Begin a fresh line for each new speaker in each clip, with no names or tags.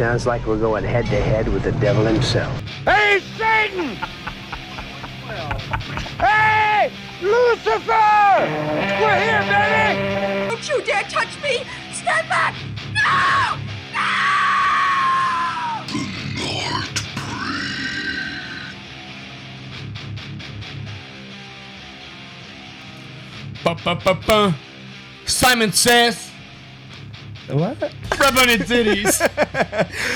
Sounds like we're going head to head with the devil himself.
Hey, Satan! hey, Lucifer! We're here, baby!
Don't you dare touch me! Stand back! No! No!
Ba, ba, ba, ba. Simon says,
What?
rub on your titties.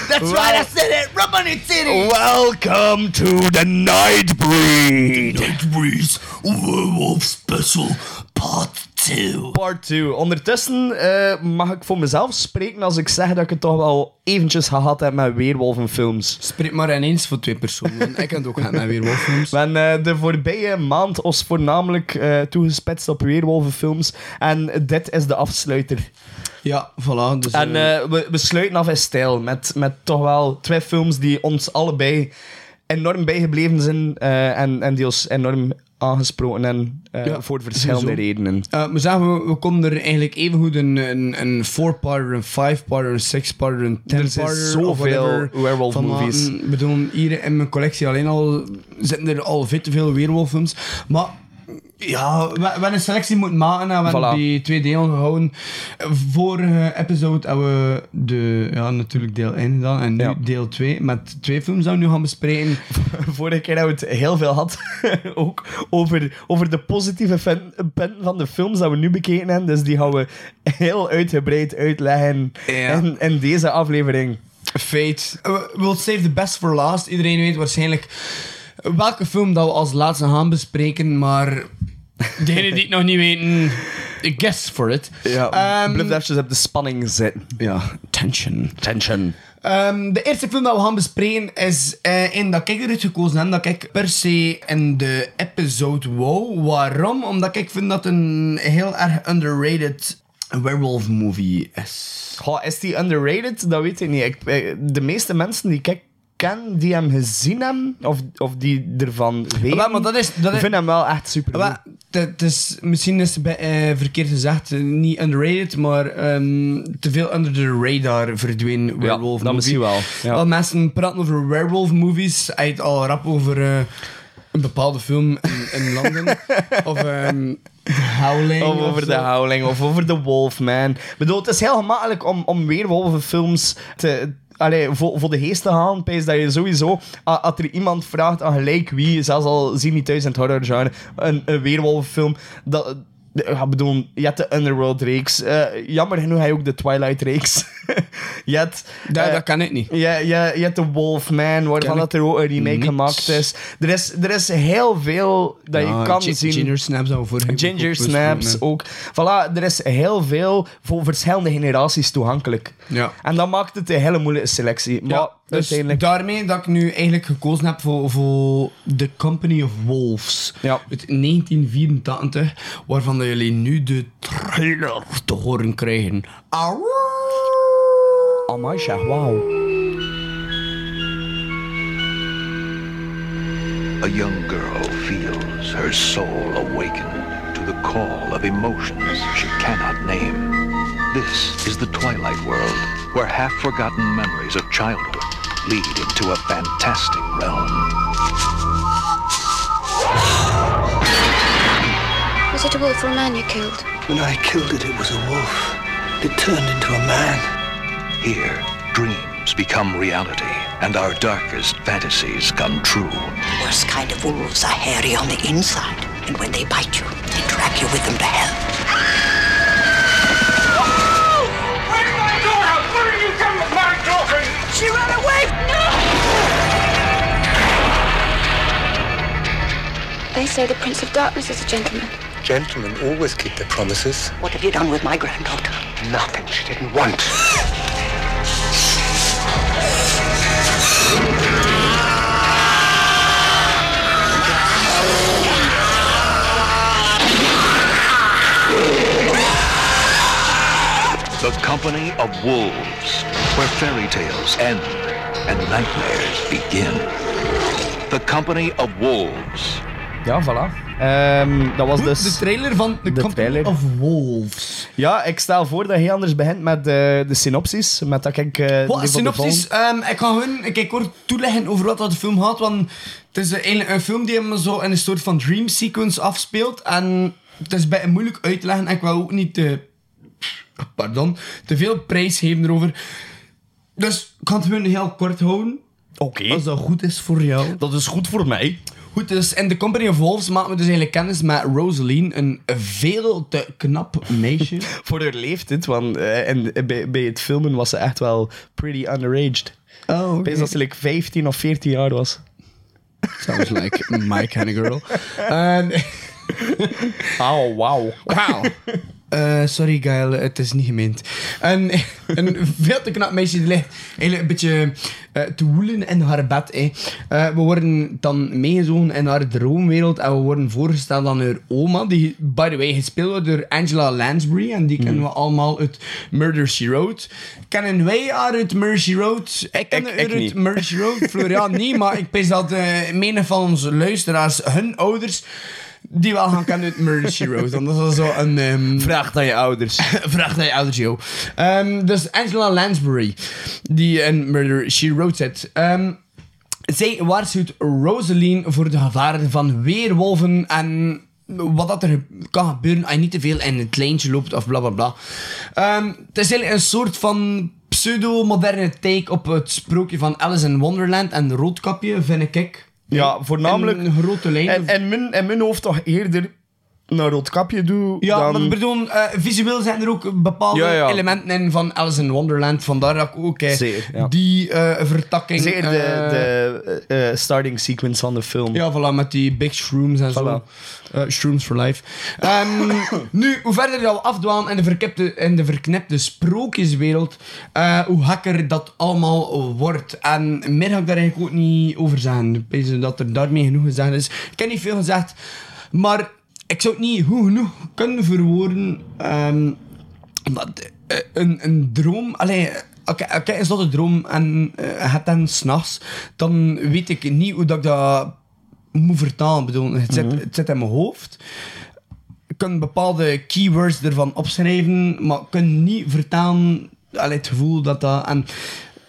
That's right, I said it. Rub on your titties.
Welcome to the Nightbreed.
Nightbreeze Werewolf Special Part 2.
Part 2. Ondertussen eh, mag ik voor mezelf spreken als ik zeg dat ik het toch wel eventjes gehad heb met weerwolvenfilms.
Spreek maar ineens voor twee personen. want Ik heb het ook gehad met weerwolffilms.
We hebben eh, de voorbije maand ons voornamelijk eh, toegespitst op weerwolvenfilms. En dit is de afsluiter.
Ja, voilà. Dus,
En
eh,
eh, we, we sluiten af in stijl met, met toch wel twee films die ons allebei enorm bijgebleven zijn eh, en, en die ons enorm aangesproken hebben eh,
Ja,
voor verschillende
sowieso.
redenen.
maar zeggen we, we konden er eigenlijk evengoed een, een, een 4-parter, een 5-parter, een 6-parter, een 10-parter.
Er zijn zoveel werewolf movies.
Ik bedoel, hier in mijn collectie alleen al zitten er al veel te veel weerwolffilms. Maar ja, we, we hebben een selectie moeten maken en we hebben die twee delen gehouden. Vorige episode hebben we de, ja, natuurlijk deel 1 gedaan en nu
Ja.
deel 2 met twee films dat we nu gaan bespreken.
Vorige keer hebben we het heel veel gehad ook over, over de positieve punten van de films dat we nu bekeken hebben. Dus die gaan we heel uitgebreid uitleggen
Ja.
in, in deze aflevering.
Fate. We- We'll save the best for last. Iedereen weet waarschijnlijk welke film dat we als laatste gaan bespreken, maar degenen die het nog niet weten, guess for it.
Ja,
Ehm,
blijf eventjes op de spanning zitten.
Ja, tension.
Tension.
Ehm, de eerste film dat we gaan bespreken is uh, een dat ik eruit gekozen heb, dat ik per se in de episode wou. Waarom? Omdat ik vind dat een heel erg underrated werewolf movie is.
Goh, is die underrated? Dat weet ik niet. Ik, eh, de meeste mensen die ik ken, die hem gezien hebben, of, of die ervan weten,
Maar, maar dat is... Dat is
vinden hem wel echt super
Maar, het is, misschien is het bij- eh, verkeerd gezegd, eh, niet underrated, maar ehm, te veel under the radar verdwenen werewolf
dat misschien wel, ja.
Wel, mensen praten over werewolf movies, hij het al rap over eh, een bepaalde film in, in Londen. of ehm The Howling.
Of over
zo.
de Howling, of over The Wolfman. Ik bedoel, het is heel gemakkelijk om, om weerwolvenfilms te... Allee, voor, voor de geest te halen, pijs dat je sowieso... Als er iemand vraagt aan gelijk wie, zelfs al zien niet thuis in het horrorgenre, een, een weerwolvenfilm, dat... Ik bedoel, je hebt de Underworld-reeks. Eh, jammer genoeg je ook de Twilight-reeks. je hebt...
Dat,
eh,
dat kan ik niet.
je, je, je hebt de Wolfman, waarvan dat er ook een remake gemaakt is. Er, is. er is heel veel dat je kan zien.
Ginger Snaps vorige week
Ginger
ook
Snaps ook. Voilà, er is heel veel voor verschillende generaties toegankelijk.
Ja.
En dat maakt het een hele moeilijke selectie. Maar
Ja, dus
uiteindelijk...
daarmee dat ik nu eigenlijk gekozen heb voor, voor The Company of Wolves
Ja.
uit 1984, waarvan dat jullie nu de trailer te horen krijgen. Auw.
Amai, zeg, wauw.
A young girl feels her soul awaken to the call of emotions she cannot name. This is the Twilight World, where half-forgotten memories of childhood lead into a fantastic realm.
Was it a wolf or a man you killed?
When I killed it, it was a wolf. It turned into a man.
Here, dreams become reality, and our darkest fantasies come true.
The worst kind of wolves are hairy on the inside, and when they bite you, they drag you with them to hell.
They say the Prince of Darkness is a gentleman.
Gentlemen always keep their promises.
What have you done with my granddaughter?
Nothing she didn't want.
The Company of Wolves, where fairy tales end and nightmares begin. The Company of Wolves.
Ja, voilà. Ehm, dat was dus...
de trailer van The
de
Company
trailer.
of Wolves.
Ja, ik stel voor dat hij anders begint met de, de synopsis. Met dat ik... eh,
Wat,
die van de
synopsis? Ehm, ik ga gewoon ik kort toeleggen over wat dat de film gaat. Want het is eh, eigenlijk een film die hem zo in een soort van dream sequence afspeelt. En het is bij moeilijk uit te leggen. En ik wil ook niet te, pardon, te veel prijs geven erover. Dus ik ga het gewoon heel kort houden.
Oké.
Als dat goed is voor jou.
Dat is goed voor mij.
Goed, dus in The Company of Wolves maken we dus eigenlijk kennis met Rosaline. Een veel te knap meisje.
Voor haar leeftijd, want eh, en, bij, bij het filmen was ze echt wel pretty underaged.
Oh,
dat ze like 15 of 14 jaar was.
Sounds like my kind of girl. En...
Oh, wauw.
Wauw. Eh, sorry, Gail, het is niet gemeend. En een veel te knap meisje die ligt eigenlijk een beetje eh, te woelen in haar bed. Eh, we worden dan meegezogen in haar droomwereld en we worden voorgesteld aan haar oma, die, by the way, gespeeld wordt door Angela Lansbury. En die kennen we allemaal uit Murder, She Wrote. Kennen wij haar uit Murder, She Wrote? Ik ken haar uit. Murder, She Wrote. Florian niet, maar ik pees dat uh, menig van onze luisteraars, hun ouders, die wel gaan kennen uit Murder, She Wrote. Want dat is wel zo een... ehm,
Vraag aan je ouders.
Vraag naar je ouders, joh. Ehm, dus Angela Lansbury, die in Murder, She Wrote zit. Ehm, zij waarschuwt Rosaline voor de gevaren van weerwolven en wat dat er kan gebeuren als je niet te veel in het lijntje loopt of bla bla bla. Het is eigenlijk een soort van pseudo-moderne take op het sprookje van Alice in Wonderland en Roodkapje, vind ik.
Ja, voornamelijk...
Grote.
En, en, mijn, en mijn hoofd toch eerder naar Roodkapje doe
Ja,
dan...
maar ik bedoel, eh, visueel zijn er ook bepaalde
Ja, ja.
elementen in van Alice in Wonderland. Vandaar dat ik ook eh,
ja.
die eh, vertakking...
Zeker de, de starting sequence van de film.
Ja, voilà, met die big shrooms en zo.
Voilà.
Eh, shrooms for life. Ehm, nu, hoe verder we afdwalen in de, verkipte, in de verknipte sprookjeswereld, eh, hoe gekker dat allemaal wordt. En meer ga ik daar eigenlijk ook niet over zeggen. Ik weet dat er daarmee genoeg gezegd is. Ik heb niet veel gezegd, maar ik zou het niet goed genoeg kunnen verwoorden. ehm, omdat eh, een, een droom... Allee, oké, oké, is dat een droom en eh, het dan s'nachts, dan weet ik niet hoe dat ik dat moet vertalen. Bedoel, het, zit, het zit in mijn hoofd. Ik kan bepaalde keywords ervan opschrijven, maar ik kan niet vertalen allee, het gevoel dat dat... En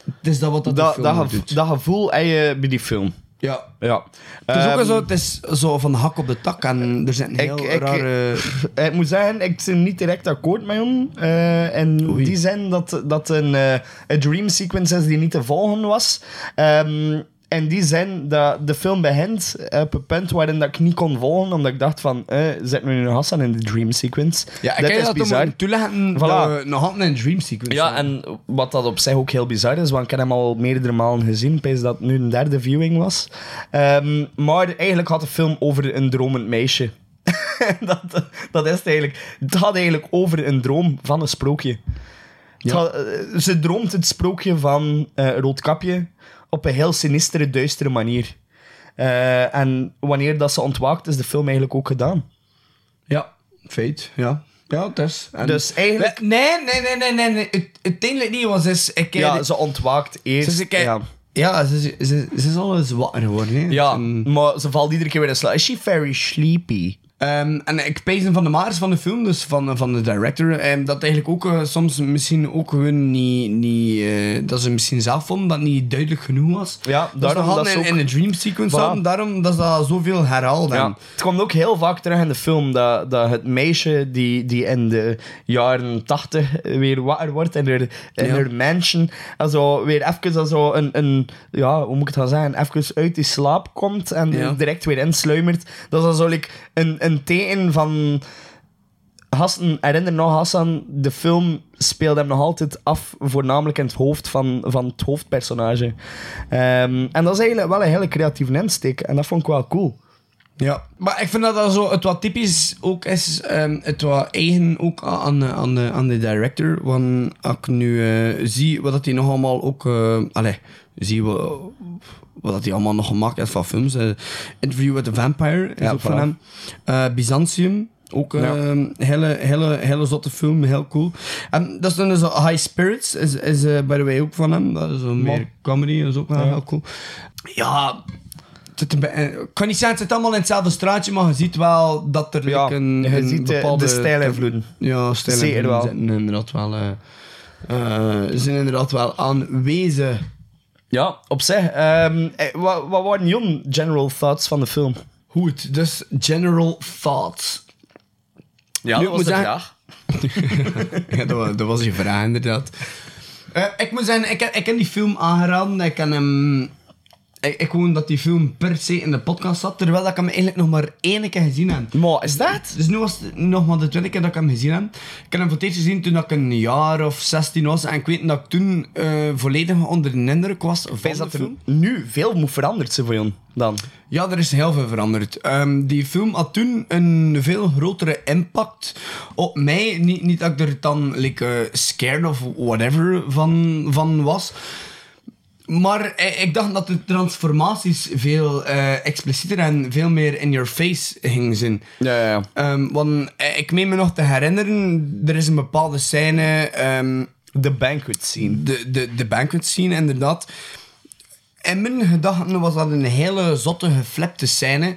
het is dat wat dat, de
dat,
film
dat, gevo-
doet.
dat gevoel heb je bij die film.
Ja.
Ja.
Het is ook
Ehm,
zo, het is zo van hak op de tak en er zijn heel
Ik- ik-
rare...
ik moet zeggen, ik ben niet direct akkoord met hem. Eh in
Oei.
die zin dat dat een, eh, een dream sequence is die niet te volgen was. Ehm in die zin dat de film begint op een punt waarin dat ik niet kon volgen, omdat ik dacht van, eh, zet me nu Hassan in de dream sequence.
Ja, ik
dat is
dat
bizar.
toeleggen
Voilà.
nog altijd een dream sequence
Ja,
hadden.
en wat dat op zich ook heel bizar is, want ik heb hem al meerdere malen gezien, ik dat het nu een derde viewing was. Ehm, maar eigenlijk had de film over een dromend meisje. dat, dat is het eigenlijk. Het gaat eigenlijk over een droom van een sprookje. Eh, ze droomt het sprookje van eh Roodkapje op een heel sinistere, duistere manier. Eh, en wanneer dat ze ontwaakt, is de film eigenlijk ook gedaan.
Ja, feit, ja. Ja, het is. En-
Dus eigenlijk...
Nee, nee, nee, nee, nee. nee. Het, uiteindelijk niet, want ze is... Ik,
Ja, ze ontwaakt eerst.
ze, is- ik,
ja.
ja, ze, is- ze, ze is al eens wakker geworden. Hè.
Ja,
En,
maar ze valt iedere keer weer in slaap. Is she very sleepy?
Ehm, en ik pees van de maars van de film, dus van, van de director, ehm, dat eigenlijk ook eh, soms misschien ook gewoon niet... niet eh, dat ze misschien zelf vonden dat het niet duidelijk genoeg was.
Ja,
dat
daarom dat ze
in een dream sequence
Voilà.
hadden, daarom dat ze dat zoveel herhaalden.
Ja. Het komt ook heel vaak terug in de film dat, dat het meisje die, die in de jaren tachtig weer wakker wordt in haar, in
Ja.
haar mansion, also weer even also een, een, ja, hoe moet ik het gaan zeggen, even uit die slaap komt en
Ja.
direct weer insluimert. Dat is also like een, een teken van... Hassan, herinner nog Hassan, de film speelde hem nog altijd af, voornamelijk in het hoofd van, van het hoofdpersonage. Ehm, en dat is eigenlijk wel een hele creatieve insteek en dat vond ik wel cool.
Ja, maar ik vind dat dat zo het wat typisch ook is, ehm, het wat eigen ook aan, de- aan, de, aan de director. Want als ik nu eh, zie wat dat hij nog allemaal ook, eh allee, zie wat, wat dat hij allemaal nog gemaakt heeft van films. eh, Interview with the Vampire is
Ja,
ook van hem. Byzantium. Ook een
Ja.
hele, hele, hele zotte film, heel cool. En dat is dan dus High Spirits, is, is by the way ook van hem. Dat is een meer comedy, dat is ook wel heel cool. Ja, het eh, ik kan niet zeggen, het zit allemaal in hetzelfde straatje, maar je ziet wel dat er
Ja,
een,
je
een
ziet de-
bepaalde...
de stijlinvloeden.
Ja, stijl
Zeker wel.
zitten inderdaad wel... eh, eh, zijn inderdaad wel aanwezig.
Ja, op zich. ehm, eh, wat, wat waren jouw general thoughts van de film?
Goed, dus general thoughts.
Ja,
Nu, ik moet zeggen-
vraag.
ja, dat, was, dat was je vraag, inderdaad. Eh, ik moet zeggen, ik, heb- ik heb die film aangeraden. Ik heb hem... Ik, ik wou dat die film per se in de podcast zat, terwijl ik hem eigenlijk nog maar één keer gezien heb.
Maar is dat?
Dus nu was het nog maar de tweede keer dat ik hem gezien heb. Ik heb hem voor het eerst gezien toen ik een jaar of 16 was. En ik weet dat ik toen eh, volledig onder de indruk was van de
dat er
film.
nu veel moet veranderd zijn voor jou dan.
Ja, er is heel veel veranderd. Ehm, die film had toen een veel grotere impact op mij. Niet, niet dat ik er dan like, eh, scared of whatever van, van was. Maar eh, ik dacht dat de transformaties veel eh, explicieter en veel meer in your face gingen zijn.
Ja, ja, ja.
Ehm, want eh, ik meen me nog te herinneren, er is een bepaalde scène, ehm,
De banquet scene.
de, de, de banquet scene inderdaad. In mijn gedachten was dat een hele zotte, geflepte scène.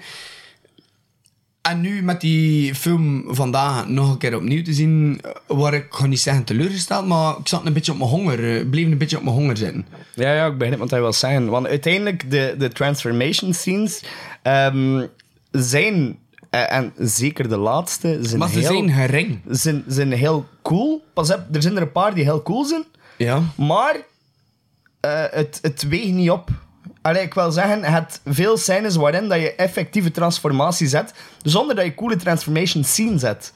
En nu met die film vandaag nog een keer opnieuw te zien, waar ik ga niet zeggen teleurgesteld, maar ik zat een beetje op mijn honger, eh, bleef een beetje op mijn honger zitten.
Ja, ja, ik begrijp wat hij wil zeggen. Want uiteindelijk, de, de transformation scenes ehm, zijn, eh, en zeker de laatste, zijn
Maar ze
heel,
zijn gering.
zijn, zijn heel cool. Pas op, er zijn er een paar die heel cool zijn.
Ja.
Maar eh, het, het weegt niet op. Allee, ik wil zeggen, het veel scènes waarin dat je effectieve transformatie zet, zonder dat je coole transformation scene zet.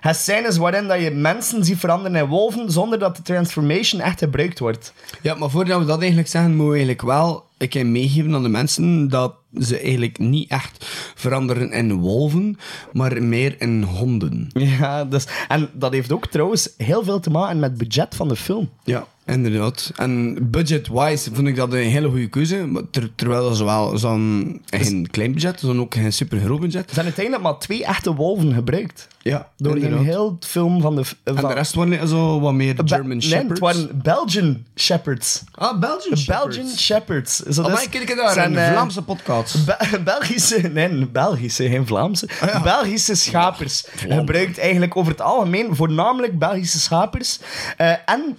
Het scènes waarin dat je mensen ziet veranderen in wolven, zonder dat de transformation echt gebruikt wordt.
Ja, maar voordat we dat eigenlijk zeggen, moeten we eigenlijk wel ik kan meegeven aan de mensen dat ze eigenlijk niet echt veranderen in wolven, maar meer in honden.
Ja, dus, en dat heeft ook trouwens heel veel te maken met het budget van de film.
Ja, inderdaad. En budget-wise vond ik dat een hele goede keuze, ter- terwijl dat zowel zo'n geen klein budget, dan ook geen super groot budget.
Er zijn uiteindelijk maar twee echte wolven gebruikt.
Ja,
Door in
inderdaad.
heel het film van de...
En de rest waren zo wat meer German
nee,
Shepherds.
het waren Belgian Shepherds.
Ah, Belgian Shepherds.
Belgian Shepherds. Zo,
Oh,
dus
maar kijk daar,
zijn,
een
eh,
Vlaamse podcast.
Be- Belgische, nee, Belgische, geen Vlaamse.
Ah, ja.
Belgische schapers. Gebruikt eigenlijk over het algemeen voornamelijk Belgische schapers. Eh, en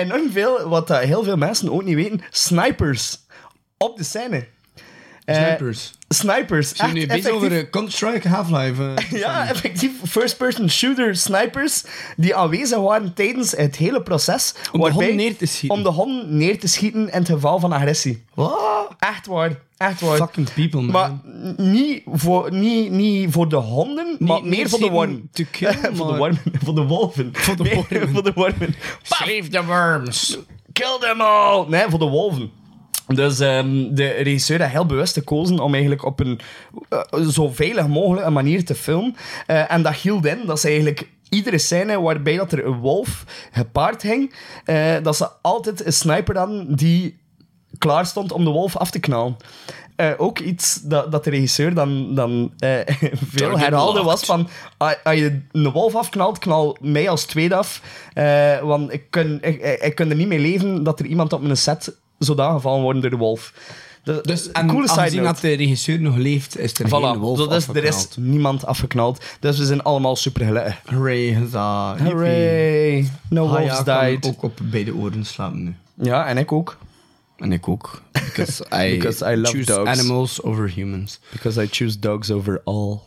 enorm veel, wat dat heel veel mensen ook niet weten, snipers op de scène. Eh,
Snipers.
snipers.
Zijn nu bezig over eh, Counter-Strike Half-Life? eh,
ja, effectief first-person shooter snipers die aanwezig waren tijdens het hele proces.
Om de
waarbij-
hond neer te schieten.
Om de hond neer te schieten in het geval van agressie. Echt waar. Echt waar.
Fucking people, man.
Maar niet voor, niet, niet voor de honden, maar
niet
meer voor de wormen.
kill,
voor de
maar-
wormen. Voor de wolven.
Voor de
Nee,
wormen.
voor de wormen.
Save the worms.
Kill them all! Nee, voor de wolven. Dus ehm, de regisseur heeft heel bewust gekozen om eigenlijk op een eh, zo veilig mogelijk een manier te filmen. Eh, en dat hield in dat ze eigenlijk iedere scène waarbij dat er een wolf gepaard ging, eh, dat ze altijd een sniper hadden die klaar stond om de wolf af te knallen. Ook iets dat, dat de regisseur dan, dan veel herhaalde was van "Ah, als je een wolf afknalt, knal mij als tweede af. Want ik kan, ik, ik, ik kan er niet mee leven dat er iemand op mijn set zodanig gevallen wordt door de wolf. De,
Dus,
een coole side note.
dat de regisseur nog leeft, is er geen
Voilà,
wolf
dus er is niemand afgeknald. Dus we zijn allemaal super gelukkig.
Hooray, huzzah.
Hooray! No
Ah, ja,
wolves
ik kan
died.
ook op beide oren slapen nu.
Ja, en ik ook.
En ik ook. Because I,
Because I love
choose
dogs.
animals over humans.
Because I choose dogs over all.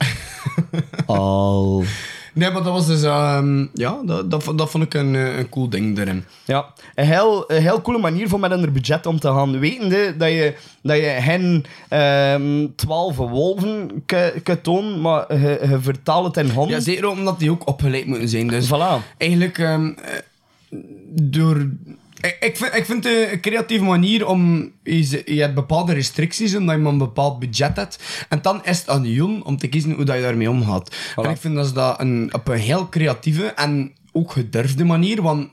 all.
Nee, maar dat was dus... ehm, ja, dat, dat, vond- dat vond ik een, eh, een cool ding erin.
Ja, een heel, een heel coole manier voor met een budget om te gaan. Wetende dat je, dat je hen ehm 12 wolven kan tonen, maar je, je vertaalt het in honden.
Ja, zeker omdat die ook opgeleid moeten zijn. Dus
Voilà.
eigenlijk ehm, eh, door... Ik, ik, vind, ik vind het een creatieve manier om... Je, je hebt bepaalde restricties omdat je maar een bepaald budget hebt. En dan is het aan jou om te kiezen hoe dat je daarmee omgaat. En ik vind dat ze dat een, op een heel creatieve en ook gedurfde manier... Want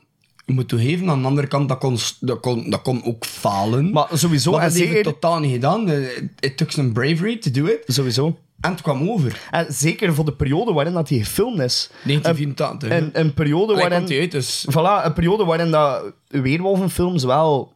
je moet toegeven, aan de andere kant, dat kon, dat kon, dat kon ook falen.
Maar sowieso,
Maar dat heeft het totaal niet gedaan. Eh, It took some bravery to do it.
sowieso.
En het kwam over.
En zeker voor de periode waarin dat hij gefilmd is.
1984.
Een, een periode
Allee,
waarin...
die uit, dus...
Voilà, een periode waarin dat weerwolvenfilms wel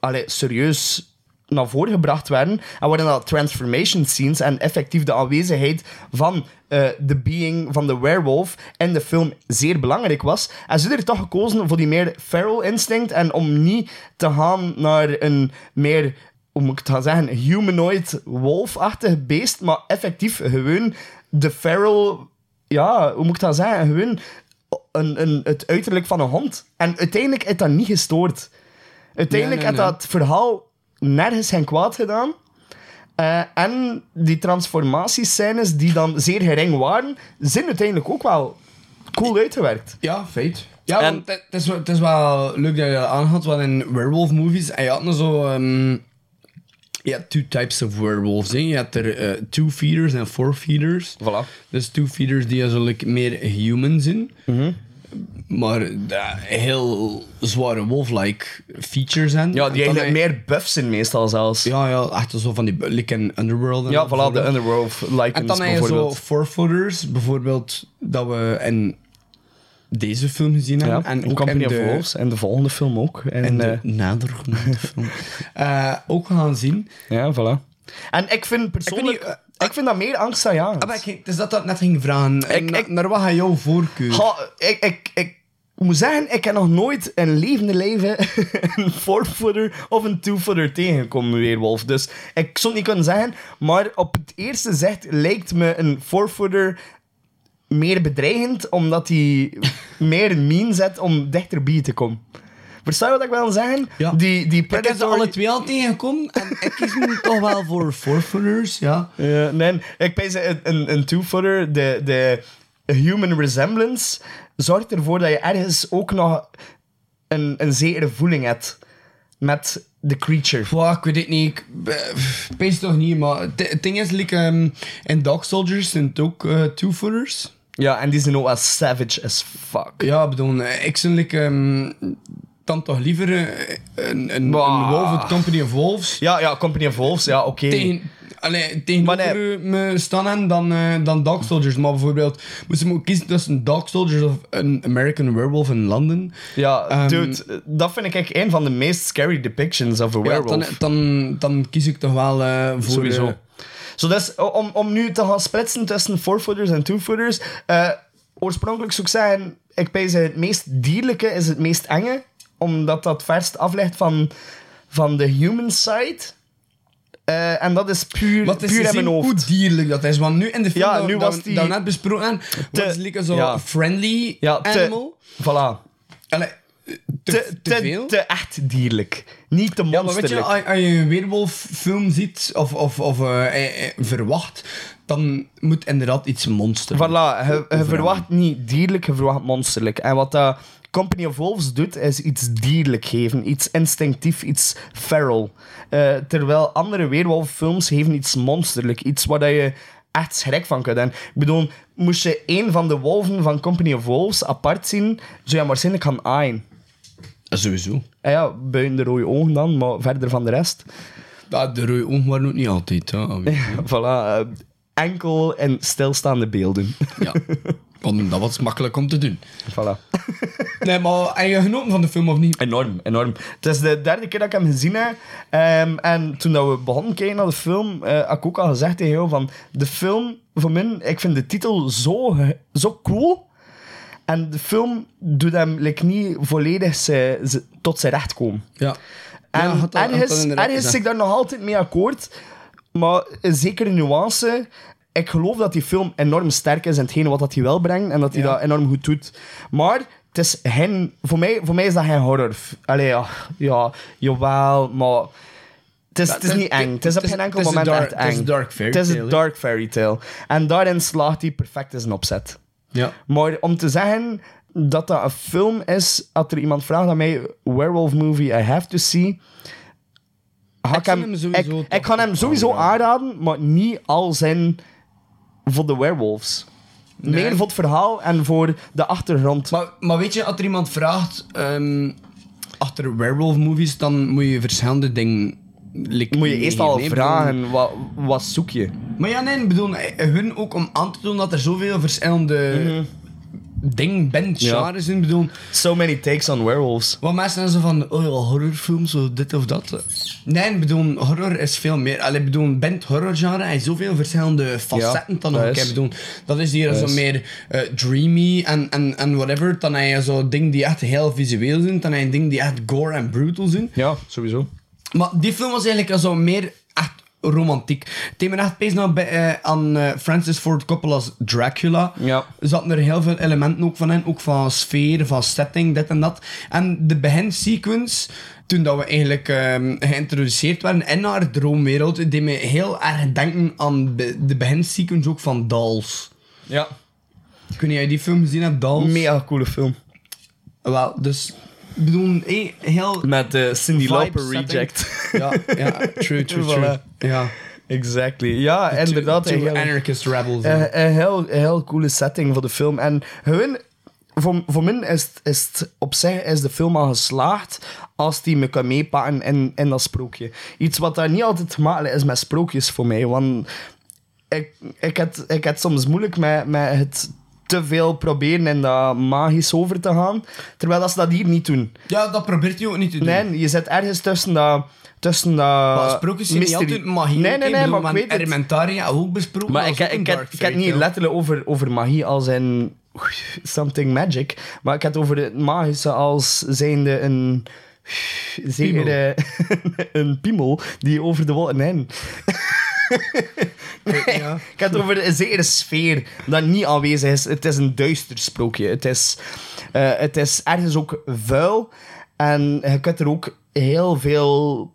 allee, serieus naar voren gebracht werden. En waarin dat transformation scenes en effectief de aanwezigheid van eh, de being van de werewolf in de film zeer belangrijk was. En ze hebben er toch gekozen voor die meer feral instinct en om niet te gaan naar een meer, hoe moet ik het gaan zeggen, humanoid wolfachtig beest, maar effectief gewoon de feral, ja, hoe moet ik dat zeggen, gewoon een, een, het uiterlijk van een hond. En uiteindelijk is dat niet gestoord. Uiteindelijk
Nee, nee,
heeft dat verhaal nergens geen kwaad gedaan. Eh, en die transformatiescènes die dan zeer gering waren, zijn uiteindelijk ook wel cool uitgewerkt.
Ja, feit. Ja,
En-
het is, is wel leuk dat je dat aanhaalt, want in werewolf movies, en je had nog zo... ehm, je hebt two types of werewolves. Hè. Je hebt er eh, two-feeders en four-feeders.
Voilà.
Dus two-feeders die like, meer human zijn. Maar dat heel zware wolf-like features zijn.
Ja,
En
die
dan
eigenlijk
heb
meer buff zijn meestal zelfs.
Ja, ja, echt zo van die... Like in Underworld. en
Ja, voilà, de
bijvoorbeeld.
Underworld Lycans
En dan heb je zo four-footers, bijvoorbeeld, dat we in deze film gezien
Ja,
hebben.
en
en ook
Company
in
of
de,
Wolves. En de volgende film ook. En,
en de nadergenoemde film. Eh, ook gaan zien.
ja, voilà. En ik vind persoonlijk...
Ik
vind dat meer angstaanjagend.
Ah, maar ik, het is dat dat ik net ging vragen.
Ik-
Na-
ik-
naar wat gaat jouw voorkeur?
Ga, ik, ik, ik moet zeggen, ik heb nog nooit in levende leven een four-footer of een two-footer tegengekomen, weerwolf. Dus ik zou het niet kunnen zeggen, maar op het eerste zicht lijkt me een four-footer meer bedreigend, omdat hij meer een mean zet om dichterbij te komen. Versta je wat ik wil zeggen?
Ja.
Die, die
ik heb ze
Predator...
alle twee al tegengekomen en ik kies nu toch wel voor four-footers, ja.
Ja, nee, ik ben een, een, een two-footer, de, de human resemblance, zorgt ervoor dat je ergens ook nog een, een zekere voeling hebt met de creature.
Wow, ik weet het niet. Ik eh, pees toch niet, maar het ding is, like, ehm, in Dog Soldiers zijn het ook eh, two-footers.
Ja, en die zijn ook as savage as fuck.
Ja, bedoel, eh, ik zou like, ehm, dan toch liever een, een, een Wolf Company of Wolves
Ja, ja, Company of Wolves, ja, oké.
tegen, allee, tegenover
Maar nee.
me staan hebben dan, eh, dan Dog Soldiers. Maar bijvoorbeeld, moest je moeten kiezen tussen Dog Soldiers of een American Werewolf in London.
Ja,
Ehm,
dude, dat vind ik echt een van de meest scary depictions of a
Ja,
werewolf.
dan, dan, dan kies ik toch wel eh, voor...
Sowieso.
eh,
dus om, om nu te gaan splitsen tussen four-footers en two-footers. oorspronkelijk zou ik zeggen, ik pijs het meest dierlijke is het meest enge. Omdat dat verst aflegt van, van de human side. Eh, en dat is puur,
is
puur in mijn
zien hoe
hoofd.
dierlijk dat is. Want nu in de film
Ja,
dat,
nu
dat
was
we-
die-
dat we net besproken hebben, was like zo
ja.
friendly
Ja, te,
animal.
voilà.
Allee, te,
Te,
te,
te,
veel.
te echt dierlijk. Niet te
ja, maar weet je,
monsterlijk.
als, je een weerwolffilm ziet of, of, of eh, eh, verwacht, dan moet inderdaad iets monster.
Voilà, je, je verwacht niet dierlijk, je verwacht monsterlijk. En wat dat Company of Wolves doet, is iets dierlijk geven. Iets instinctief, iets feral. Eh, terwijl andere weerwolffilms geven iets monsterlijk. Iets waar dat je echt schrik van kunt. En ik bedoel, moest je één van de wolven van Company of Wolves apart zien, zou je waarschijnlijk gaan aaien.
Sowieso.
En ja, buiten de rode ogen dan, maar verder van de rest.
Ja, de rode ogen waren ook niet altijd. Hè.
voilà, eh, enkel en stilstaande beelden.
ja. Want dat was makkelijk om te doen.
voilà.
Nee, maar heb je genoten van de film of niet?
Enorm, enorm. Het is de derde keer dat ik hem gezien heb. Ehm, en toen dat we begonnen kijken naar de film, eh had ik ook al gezegd tegen jou van... De film, voor mij, ik vind de titel zo, zo cool. En de film doet hem like, niet volledig ze- ze- tot zijn recht komen.
Ja.
En
Ja, had dat-
ergens, ergens zit ik daar nog altijd mee akkoord. Maar een zekere nuance. Ik geloof dat die film enorm sterk is in hetgene wat dat hij wil brengen. En dat hij
Ja.
dat enorm goed doet. Maar het is geen... Voor mij, voor mij is dat geen horror. Allee, ja, ja jawel, maar... Het is,
Ja,
het is niet eng. Het is op geen enkel moment
dark-
echt eng.
het is een dark fairy
Het is
tale,
een dark fairy tale. En daarin slaagt hij perfect in zijn opzet.
Ja.
Maar om te zeggen dat dat een film is, als er iemand vraagt aan mij, werewolf movie I have to see, ik, hem, ik, ik ga hem sowieso
aanraden.
aanraden, maar niet al zijn voor de werewolves. Meer voor het verhaal en voor de achtergrond.
Maar, maar weet je, als er iemand vraagt ehm, achter werewolf movies, dan moet je verschillende dingen. like,
moet je eerst al vragen, wat, wat zoek je?
Maar ja, nee, ik bedoel, hun ook om aan te tonen dat er zoveel verschillende ding bent, genres in. Ik bedoel,
So many takes on werewolves.
wat mensen zijn zo van, oh ja, horrorfilms, zo dit of dat. Nee, ik bedoel, horror is veel meer. Allee, ik bedoel, bent horrorgenre, hij heeft zoveel verschillende facetten dan
dat
Ik
is.
bedoel, dat is hier zo meer eh, dreamy en, en, en whatever. Dan heb je zo dingen die echt heel visueel zijn. Dan heb je dingen die echt gore en brutal zijn.
Ja, sowieso.
Maar die film was eigenlijk zo meer romantiek. Het deed me echt pees nou bij, eh, aan eh, Francis Ford Coppola's Dracula.
Ja.
Er zaten er heel veel elementen ook van in. Ook van sfeer, van setting, dit en dat. En de beginsequence, toen dat we eigenlijk ehm, geïntroduceerd werden in haar droomwereld, deed me heel erg denken aan de, de beginsequence ook van Dolls.
Ja.
Ik weet niet of je die film gezien hebt, Dolls?
Mega coole film.
Wel, dus... Ik bedoel, eh, heel...
Met Cindy
vibe
Lauper
setting.
reject.
Ja, ja, true, true, true.
Voilà.
Ja.
exactly. Ja, inderdaad.
Two anarchist rebels.
Een, heel, een heel coole setting voor de film. En gewoon, voor, voor mij is, het- is het op zich is de film al geslaagd als die me kan meepakken in, in dat sprookje. Iets wat daar niet altijd gemakkelijk is met sprookjes voor mij. Want ik, ik, heb, ik heb soms moeilijk met, met het te veel proberen in dat magisch over te gaan. Terwijl dat ze dat hier niet doen.
ja, dat probeert hij ook niet te doen.
Nee, je zit ergens tussen dat... Tussen dat
maar sprookjes zijn niet altijd magie.
Nee, nee, nee, maar ik weet het.
Elementaria ook besproken.
Maar ik, ik,
een
ik, ik niet letterlijk over, over magie als in something magic. Maar ik heb het over het magische als zijnde een... Zeker een piemel die over de wolken heen.
Ja.
Ik heb het over een zekere sfeer dat niet aanwezig is. Het is een duister sprookje. Het is, eh, het is ergens ook vuil. En je kunt er ook heel veel...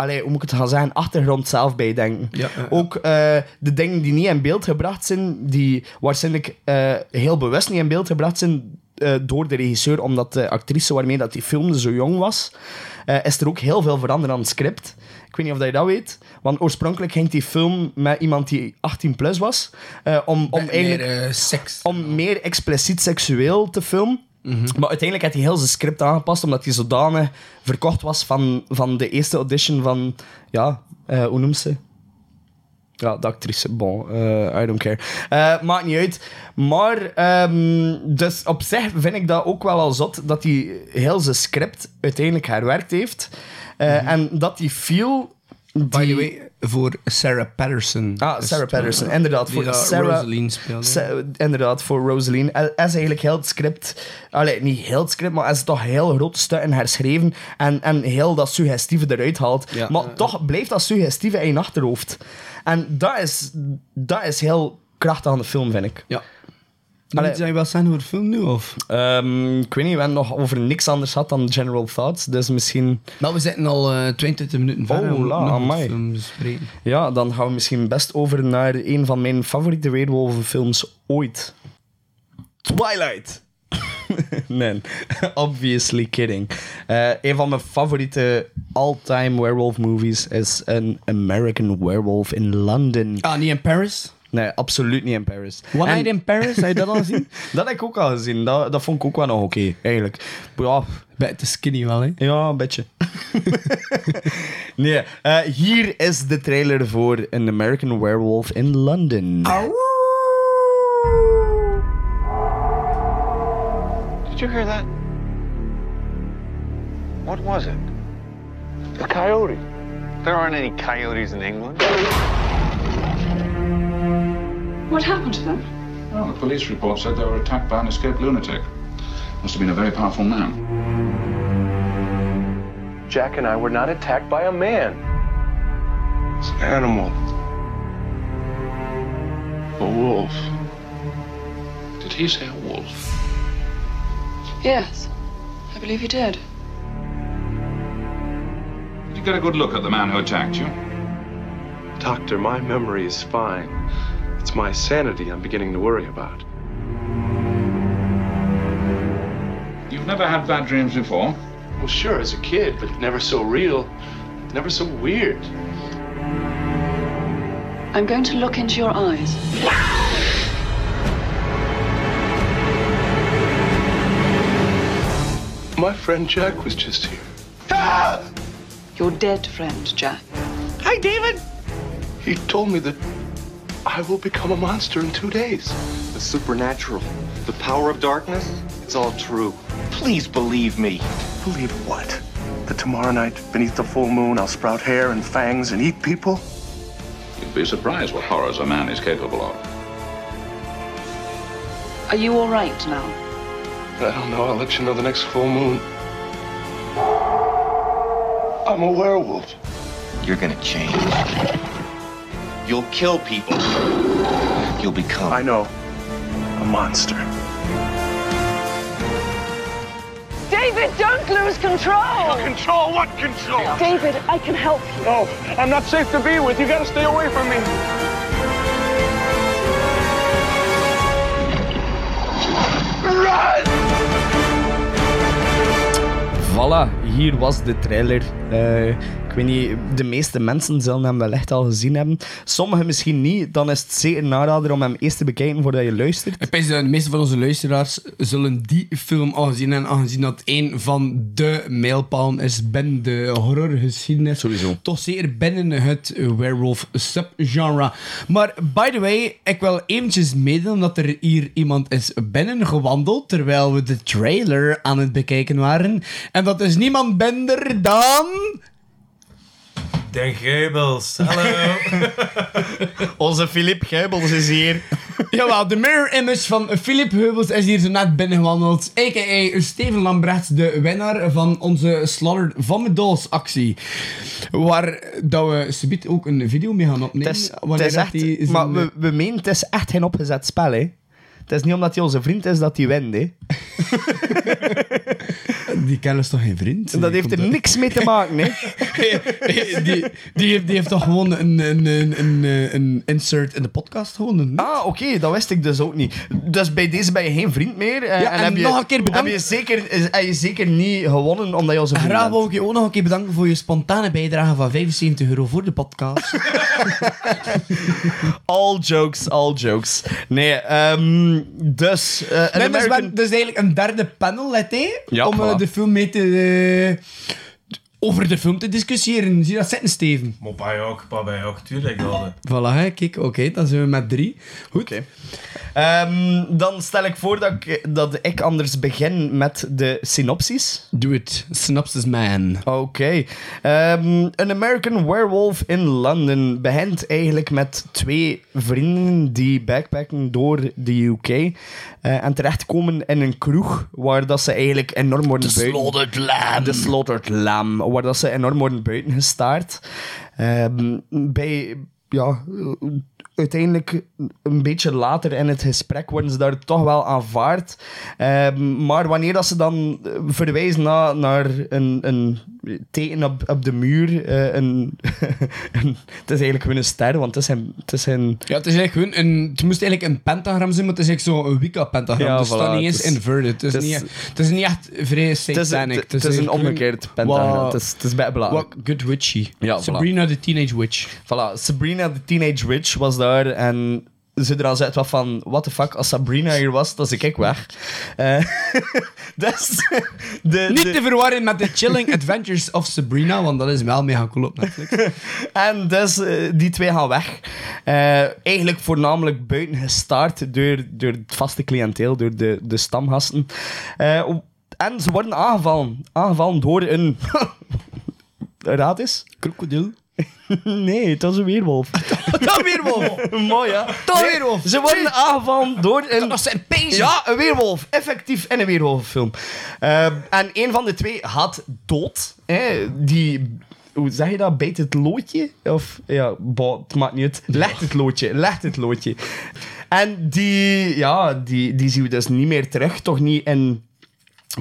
Allee, hoe moet ik het gaan zeggen? Achtergrond zelf bij denken.
Ja, ja, ja.
Ook eh, de dingen die niet in beeld gebracht zijn, die waarschijnlijk eh, heel bewust niet in beeld gebracht zijn eh, door de regisseur, omdat de actrice waarmee dat die filmde zo jong was, is er ook heel veel veranderd aan het script. Ik weet niet of dat je dat weet. Want oorspronkelijk ging die film met iemand die 18 plus was. om, om
Meer,
eigenlijk
seks.
om meer expliciet seksueel te filmen. Maar uiteindelijk heeft hij heel zijn script aangepast, omdat hij zodanig verkocht was van, van de eerste audition van, ja, eh, hoe noemt ze? Ja, de actrice, bon, eh, I don't care. Eh, maakt niet uit. Maar, ehm, dus op zich vind ik dat ook wel al zot, dat hij heel zijn script uiteindelijk herwerkt heeft. Eh, En dat die feel...
By the way, voor Sarah Patterson.
Ah, Sarah
het,
Patterson,
eh,
inderdaad. Voor
dat
Sarah,
Rosaline speelde.
Sa- inderdaad, voor Rosaline. Hij is eigenlijk heel het script... Allee, niet heel het script, maar hij is toch heel grote stukken herschreven en, en heel dat suggestieve eruit haalt.
Ja.
maar toch blijft dat suggestieve in je achterhoofd. En dat is, dat is heel krachtig aan de film, vind ik.
Ja.
Allee.
Moet jij wel zijn over de film nu, of?
Ehm, ik weet niet, we hebben nog over niks anders gehad dan General Thoughts, dus misschien...
Nou, we zitten al eh 22 minuten verder.
Oh, la. Ja, dan gaan we misschien best over naar een van mijn favoriete werewolvenfilms ooit. Twilight. nee, obviously kidding. Eh, een van mijn favoriete all-time werewolf movies is An American Werewolf in London.
Ah, niet in Paris?
Nee, absoluut niet in Paris.
One
En-
Night in Paris, heb je dat al gezien?
Dat heb ik ook al gezien. Dat, dat vond ik ook wel nog oké, eigenlijk. Ja,
te skinny wel, hè?
ja, een beetje. nee, eh, hier is de trailer voor An American Werewolf in London.
Did you hear that? What was it? A coyote. There aren't any coyotes in England.
What happened to them?
Well, the police report said they were attacked by an escaped lunatic. Must have been a very powerful man.
Jack and I were not attacked by a man.
It's an animal. A wolf.
Did he say a wolf?
Yes, I believe he did.
Did you get a good look at the man who attacked you?
Doctor, my memory is fine. It's my sanity I'm beginning to worry about.
You've never had bad dreams before?
Well, sure, as a kid, but never so real, never so weird.
I'm going to look into your eyes.
My friend Jack was just here.
Your dead friend, Jack. Hi, David!
He told me that I will become a monster in two days.
The supernatural, the power of darkness, it's all true. Please believe me.
Believe what? That tomorrow night, beneath the full moon, I'll sprout hair and fangs and eat people?
You'd be surprised what horrors a man is capable of.
Are you all right now?
I don't know. I'll let you know the next full moon. I'm a werewolf.
You're gonna change. You'll kill people. You'll become.
I know. A monster.
David, don't lose control!
Control? What control?
David, I can help you.
No, I'm not safe to be with. You gotta stay away from me. Run!
Voilà, hier was de trailer. Eh, ik weet niet, de meeste mensen zullen hem wel echt al gezien hebben. Sommigen misschien niet. Dan is het zeker een aanrader om hem eerst te bekijken voordat je luistert.
Ik denk dat de meeste van onze luisteraars zullen die film al gezien hebben, aangezien dat een van de mijlpalen is binnen de horrorgeschiedenis.
Sowieso.
Toch zeker binnen het werewolf subgenre. Maar, by the way, ik wil eventjes meedelen dat er hier iemand is binnengewandeld terwijl we de trailer aan het bekijken waren. En dat is niemand minder dan...
Den Geubels, hallo.
Onze Filip Geubels is hier.
Jawel, de mirror image van Philip Heubels is hier zo net binnengewandeld. A.k.a. Steven Lambrecht, de winnaar van onze Slaughtered van Medols actie. Waar dat we subiet ook een video mee gaan opnemen.
Het is, het is
dat
echt,
die
maar we, we menen, het is echt geen opgezet spel, hè. Het is niet omdat hij onze vriend is dat hij wint, hè.
Die kennen is toch geen vriend?
Dat heeft er niks mee te maken, hè.
die, die, heeft, die heeft toch gewoon een, een, een, een, een insert in de podcast gewoon. een-
Ah, oké, dat wist ik dus ook niet. Dus bij deze ben je geen vriend meer. eh,
Ja, en
heb je,
nog een keer bedankt.
Heb je, zeker, is- heb je zeker niet gewonnen omdat je onze vriend
Graag
bent.
wil ik je ook nog een keer bedanken voor je spontane bijdrage van 75 euro voor de podcast.
All jokes, all jokes. Nee, ehm dus... eh, een
Nee, dus,
American...
ben- dus eigenlijk een derde panel, let,
Ja,
om eh,
voilà.
de film mee te... over de film te discussiëren. Zie je dat zitten, Steven?
Maar bij ook, maar bij ook, tuurlijk. Dat,
Voilà, hè, kijk, oké, dan zijn we met drie. Goed.
Oké. Ehm, dan stel ik voor dat ik, dat ik anders begin met de synopsis.
Doe het. Synopsis man.
Oké. Ehm, An American Werewolf in London begint eigenlijk met twee vrienden die backpacken door de UK eh, en terechtkomen in een kroeg waar dat ze eigenlijk enorm worden buiten...
Slaughtered Lamb.
De Slaughtered Lamb, waar dat ze enorm worden buiten gestaard. Ehm, bij, ja, uiteindelijk een beetje later in het gesprek worden ze daar toch wel aanvaard. Ehm, maar wanneer dat ze dan verwijzen naar, naar een, een teken op, op de muur, eh, een, een- het is eigenlijk gewoon een ster, want het is een... Het is een
Ja, het is eigenlijk gewoon een... Het moest eigenlijk een pentagram zijn, maar het is eigenlijk zo'n Wicca-pentagram.
Ja,
dus
voilà,
niet eens
is-
inverted. Het is,
het is-
niet, het is niet echt vrij
het is,
satanic.
het, is een omgekeerd pentagram. Het is, het is bij belangrijk.
Good witchy.
Ja, voilà.
Sabrina the Teenage Witch.
Voilà, Sabrina the Teenage Witch was daar en ze er al zei wat van, what the fuck, als Sabrina hier was, dan zit ik weg. Eh dus, de,
Niet
de-
te verwarren met The Chilling Adventures of Sabrina, want dat is wel mega cool op Netflix.
en dus, eh, die twee gaan weg. Eh, eigenlijk voornamelijk buiten gestaard door, door het vaste cliënteel, door de, de stamgasten. Eh, en ze worden aangevallen. Aangevallen door een... Raad eens?
Krokodil.
Nee, het was een weerwolf.
Dat weerwolf.
Mooi, ja.
Dat
Nee,
weerwolf.
Ze worden aangevallen door een...
Dat zijn pezen.
Ja, een weerwolf. Effectief in een weerwolffilm. Eh, en een van de twee gaat dood. Hè, die... Hoe zeg je dat? Bijt het loodje? Of... Ja, bo, het maakt niet uit. Legt het loodje. Legt het loodje. En die... Ja, die, die zien we dus niet meer terug. Toch niet in...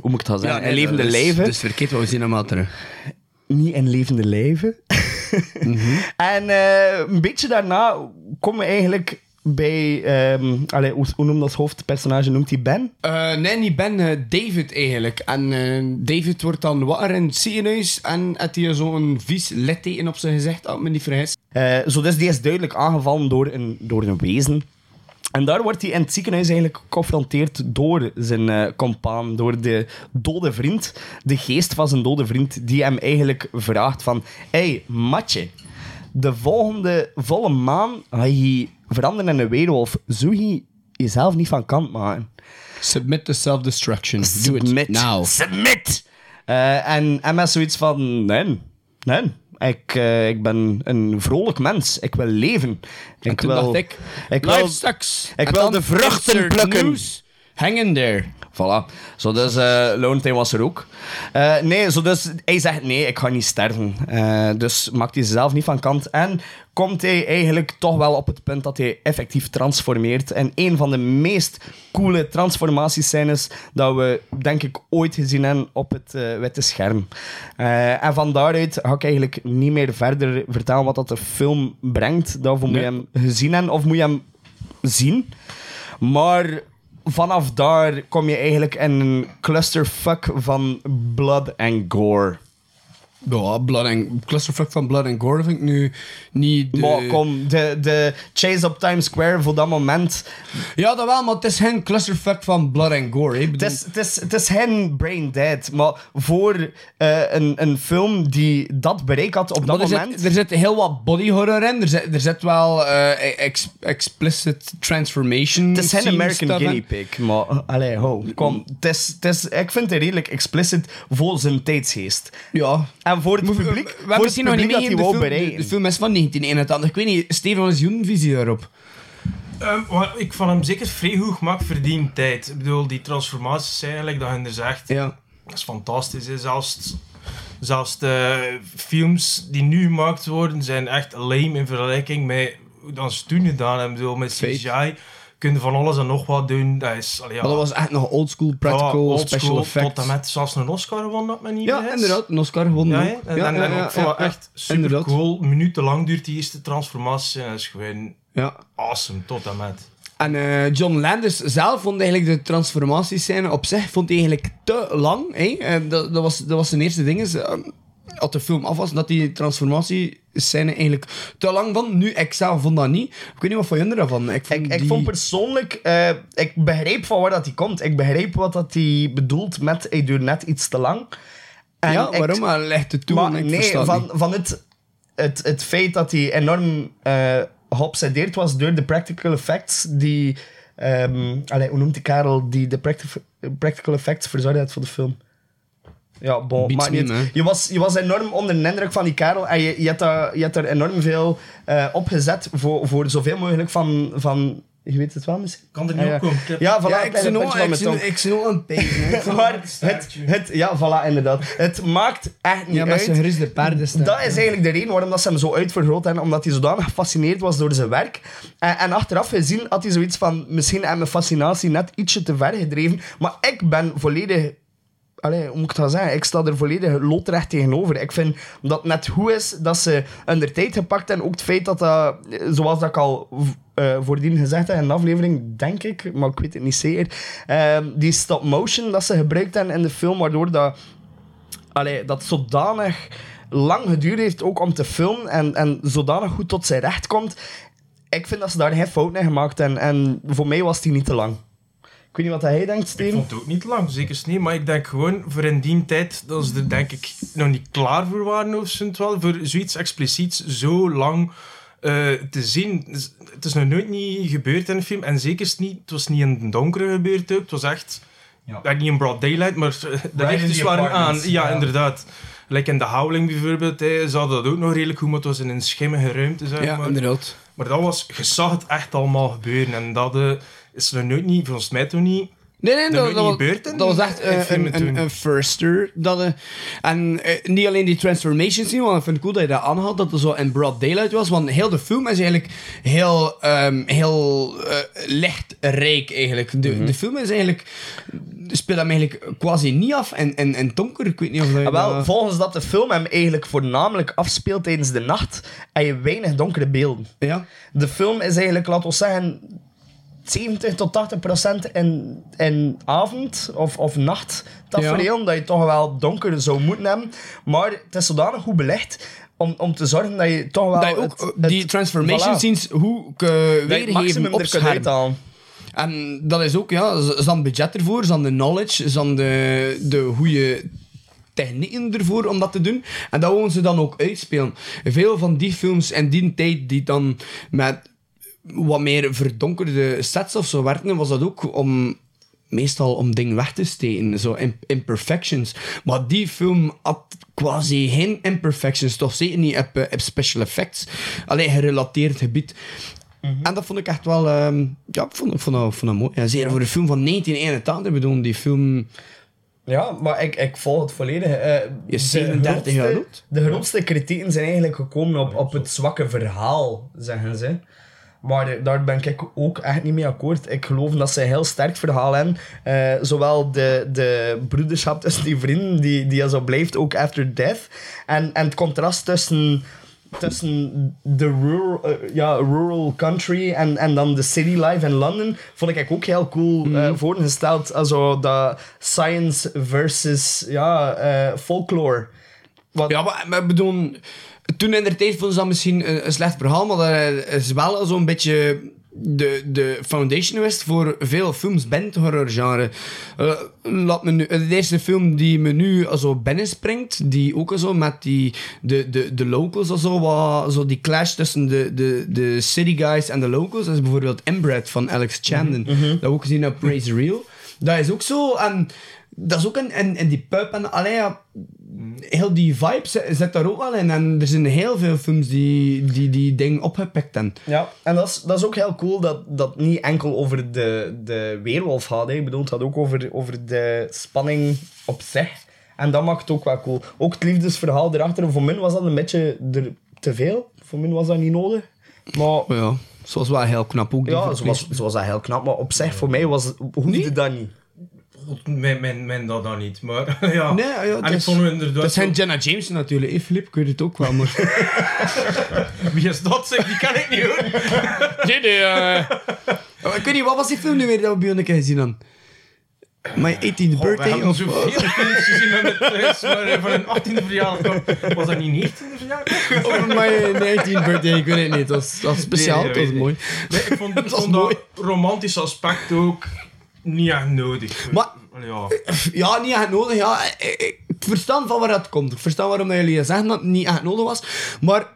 Hoe moet ik dat zeggen? in levende lijven
Dus verkeerd, we zien hem al terug.
niet in levende lijven. En eh, een beetje daarna komen we eigenlijk bij... ehm allee, hoe, hoe noemt dat hoofdpersonage? Noemt hij Ben?
Eh, nee, niet Ben, eh, David eigenlijk. En David wordt dan wakker in het ziekenhuis en heeft hij zo'n vies litteken op zijn gezicht, als ik me niet vergis.
Zo dus die is duidelijk aangevallen door een, door een wezen. En daar wordt hij in het ziekenhuis eigenlijk geconfronteerd door zijn eh compaan, door de dode vriend, de geest van zijn dode vriend, die hem eigenlijk vraagt van, hey, matje, de volgende volle maan ga je veranderen in een weerwolf. Zou je jezelf niet van kant maken?
Submit to self-destruction. Do
Submit.
it now.
Submit! En, en met zoiets van, nee, nee. Ik, eh, ik ben een vrolijk mens. Ik wil leven. Ik
toen
wil,
dacht ik,
ik
Life
wil,
sucks.
ik
En
wil de vruchten plukken.
news. Hang in there.
Voilà. Zo dus, eh Lone was er ook. Eh, nee, zo dus, hij zegt nee, ik ga niet sterven. Dus maakt hij zichzelf niet van kant. En komt hij eigenlijk toch wel op het punt dat hij effectief transformeert. En een van de meest coole transformatiescènes dat we, denk ik, ooit gezien hebben op het eh, witte scherm. Eh, en van daaruit ga ik eigenlijk niet meer verder vertellen wat dat de film brengt. Daarvoor moet je
Nee.
hem gezien hebben of moet je hem zien. Maar vanaf daar kom je eigenlijk in een clusterfuck van blood and gore.
Ja, blood and, clusterfuck van Blood and Gore vind ik nu niet de...
Maar kom, de, de chase op Times Square voor dat moment.
Ja, dat wel, maar het is geen clusterfuck van Blood and Gore.
Het
bedoel-
is, het, is, het is geen brain dead, maar voor eh, een, een film die dat bereik had op dat
Maar er
moment.
zit, er zit heel wat body horror in. Er zit, er zit wel ex- explicit transformation.
Het is geen American
in.
Guinea Pig, maar uh, allee, ho, kom. Het is, het is, ik vind het redelijk explicit voor zijn tijdsgeest.
Ja.
En voor het publiek,
we
voor
hebben
het
misschien nog niet
hij
meegegeven, de,
wou
film- de,
bereiken.
de film is van 1981. Ik weet niet, Steven, wat is jouw visie daarop?
Ehm, maar ik vond hem zeker vrij goed gemaakt voor die tijd. Ik bedoel, die transformaties eigenlijk, dat je er zegt,
Ja.
dat is fantastisch. Hè. Zelfs, zelfs de films die nu gemaakt worden, zijn echt lame in vergelijking met hoe dan ze toen gedaan hebben. Ik bedoel, met. CGI kun je van alles en nog wat doen. Dat is, allee, ja,
Maar dat was echt nog oldschool practical
ja,
special effects.
Tot en met zelfs een Oscar won dat me niet
Ja, inderdaad. Een Oscar gewonnen.
Ja,
ook.
en,
ja,
ik vond het echt super
Inderdaad.
cool. Minutenlang duurt die eerste transformatie en dat is gewoon
Ja.
awesome tot en met.
En eh, John Landis zelf vond eigenlijk de transformatiescène op zich vond hij eigenlijk te lang. Hè? En dat, dat, was, dat was zijn eerste ding. Is, eh, als de film af was, dat die transformatiescène eigenlijk te lang vond. Nu, ik zelf vond dat niet. Ik weet niet wat van jullie daarvan. Ik vond,
Ik, ik
die-
vond persoonlijk, eh, ik begrijp van waar dat hij komt. Ik begrijp wat dat hij bedoelt met hij duurt net iets te lang. En
Ja,
ik-
waarom? Maar legt het toe.
Maar
ik
nee, van,
niet.
van het, het, het feit dat hij enorm geobsedeerd was door de practical effects die... ehm allee, hoe noemt die Karel die de practi- practical effects verzorgd had voor de film? Ja, bon, maakt niet
me,
je, was, je was enorm onder de indruk van die Karel en je, je, had, daar, je had er enorm veel eh opgezet voor, voor zoveel mogelijk van, van... Je weet het wel misschien?
Kan er niet
ja.
opkomen.
Ja, voilà,
Ja,
een
ik zie nog een.
Maar het, het, ja, voilà, inderdaad. Het maakt echt niet
Ja, met
uit.
zijn gerusde paardenstem.
Dat is eigenlijk de reden waarom dat ze hem zo uitvergroot hebben, omdat hij zodanig gefascineerd was door zijn werk. En, en achteraf gezien had hij zoiets van, misschien heb mijn fascinatie net ietsje te ver gedreven, maar ik ben volledig... Allee, hoe moet ik dat zeggen? Ik sta er volledig loodrecht tegenover. Ik vind dat net goed is dat ze hun de tijd gepakt en ook het feit dat dat, zoals dat ik al eh voordien gezegd heb in een aflevering, denk ik, maar ik weet het niet zeker, ehm, die stop motion dat ze gebruikt hebben in de film, waardoor dat allee, dat zodanig lang geduurd heeft ook om te filmen en, en zodanig goed tot zijn recht komt. Ik vind dat ze daar geen fout in gemaakt hebben. En voor mij was die niet te lang. Ik weet niet wat hij denkt,
Ik
Steven.
vond het ook niet lang, zeker niet. Maar ik denk gewoon voor in die tijd dat ze er denk ik nog niet klaar voor waren of zo. Wel, voor zoiets expliciets zo lang eh, te zien. Het is nog nooit niet gebeurd in een film. En zeker niet, het was niet in het donkere gebeurd ook. Het was echt, ja. niet in broad daylight, maar eh, de lichtjes waren aan. Ja,
ja.
inderdaad. Like in The Howling bijvoorbeeld, hè, ze hadden dat ook nog redelijk goed, maar het was in een schimmige ruimte, zeg
Ja,
maar.
inderdaad.
Maar dat was, je zag het echt allemaal gebeuren. En dat eh, is nog nooit niet, volgens mij toch niet...
Nee, nee,
Dat
dat,
nooit
dat,
niet
was, dat echt eh, een, een,
toen.
een firster. Dat, eh, en eh, niet alleen die transformation scene, want ik vind het cool dat je dat aanhaalt, dat het zo in broad daylight was. Want heel de film is eigenlijk heel, ehm, heel eh, lichtrijk eigenlijk. De,
Mhm.
de film is eigenlijk, speelt hem eigenlijk quasi niet af in, in, in donker. Ik weet niet of dat je
Ah, wel,
dat-
volgens dat de film hem eigenlijk voornamelijk afspeelt tijdens de nacht, heb je weinig donkere beelden.
Ja.
De film is eigenlijk, laten we zeggen, 70 tot 80 procent in, in avond of, of nacht tafereel, dat je toch wel donker zou moeten hebben. Maar het is zodanig goed belicht om, om te zorgen dat je toch wel...
dat je ook
het- het-
die transformation
voilà,
scenes hoe weergeven op
er
scherm. En dat is ook, ja, hadden budget ervoor, ze hadden de knowledge, hadden de, de goede technieken ervoor om dat te doen. En dat wouden ze dan ook uitspelen. Veel van die films en die tijd die dan met wat meer verdonkerde sets of zo werkten, was dat ook om meestal om dingen weg te steken, zo im- imperfections. Maar die film had quasi geen imperfections, toch zeker niet op, eh, op special effects. Alleen gerelateerd gebied. En dat vond ik echt wel, ehm, ja, ik vond, vond, ik vond dat mooi. Ja, zeker voor een film van 1981, ik bedoel, die film...
Ja, maar ik, ik volg het volledig. Eh,
Je 37 jaar.
De grootste kritieken zijn eigenlijk gekomen op, op het zwakke verhaal, zeggen ze. Maar daar ben ik ook echt niet mee akkoord. Ik geloof dat ze een heel sterk verhaal hebben. Eh, zowel de, de broederschap tussen die vrienden, die, die zo blijft, ook after death. En, en het contrast tussen, tussen de rural, eh, ja, rural country en, en dan de city life in London, vond ik ook heel cool eh, voorgesteld. Also, dat science versus ja, folklore. Wat,
Ja, maar, maar ik bedoel, toen in de tijd vonden ze dat misschien een, een slecht verhaal, maar dat is wel zo'n beetje de, de foundation geweest voor veel films binnen het horrorgenre. Eh, laat me nu, de eerste film die me nu zo binnenspringt, die ook zo met die, de, de, de locals, of zo, wat, zo die clash tussen de, de, de city guys en de locals, dat is bijvoorbeeld Inbred van Alex Chandon. Dat we ook gezien op Praise Real. Dat is ook zo, en dat is ook in, in, in die pub en allee, ja, heel die vibe zit, zit daar ook wel in. En er zijn heel veel films die die, die ding opgepikt hebben.
Ja, en dat is, dat is ook heel cool dat dat niet enkel over de, de weerwolf gaat. Hè. Ik bedoel, het gaat ook over, over de spanning op zich. En dat maakt het ook wel cool. Ook het liefdesverhaal erachter. Voor mij was dat een beetje er te veel. Voor mij was dat niet nodig. Maar
ja, zoals wel heel knap ook. die
ja,
verpleeg-
zoals, zoals dat heel knap. Maar op zich, voor mij was, hoefde dat niet.
Mijn, mijn, mijn dat dan niet, maar ja.
Nee, ja, het
ik vond inderdaad...
Dat zijn Jenna Jameson natuurlijk. Hey, Filip, ik weet het ook wel. Maar...
Wie is dat? Zeg, die kan ik niet hoor.
nee, nee. ik weet niet, wat was die film nu weer dat we bij een keer gezien hadden? My 18th
We
birthday?
hebben
Of,
zoveel films gezien aan het thuis, maar eh, van een 18e verjaardag. Was dat niet 19e verjaardag?
of my 19th birthday, ik weet het niet. Dat was, dat was speciaal,
Nee,
dat was mooi.
Nee, ik vond,
Dat was
vond dat
mooi.
romantische aspect ook niet echt nodig.
Maar-
Ja.
Ja, niet echt nodig. Ja, ik, ik, ik verstaan van waar dat komt. Ik verstaan waarom jullie zeggen dat het niet echt nodig was. Maar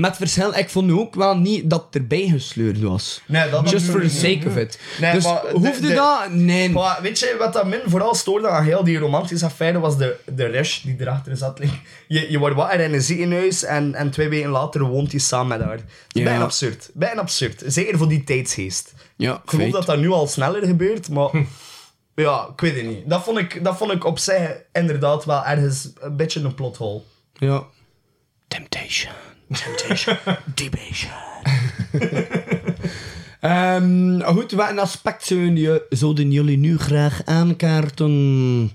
met verschil, ik vond nu ook wel niet dat het erbij gesleurd was.
Nee, dat
Just for the sake of it.
Nee,
dus
maar de-
hoefde
de-
dat? Nee.
Maar weet je, wat dat min vooral stoorde aan heel die romantische affaire was de, de rush die erachter zat. Je, je wordt wakker in een ziekenhuis en, en twee weken later woont hij samen met haar.
Ja.
Bijna absurd. Bijna absurd. Zeker voor die tijdsgeest.
Ja,
Ik geloof
feit.
dat dat nu al sneller gebeurt, maar... Ja, ik weet het niet. Dat vond ik, dat vond ik op zich inderdaad wel ergens een beetje een plothole.
Ja. Temptation. Temptation. Debation. Ehm, goed, wat een aspect zouden je- zouden jullie nu graag aankaarten?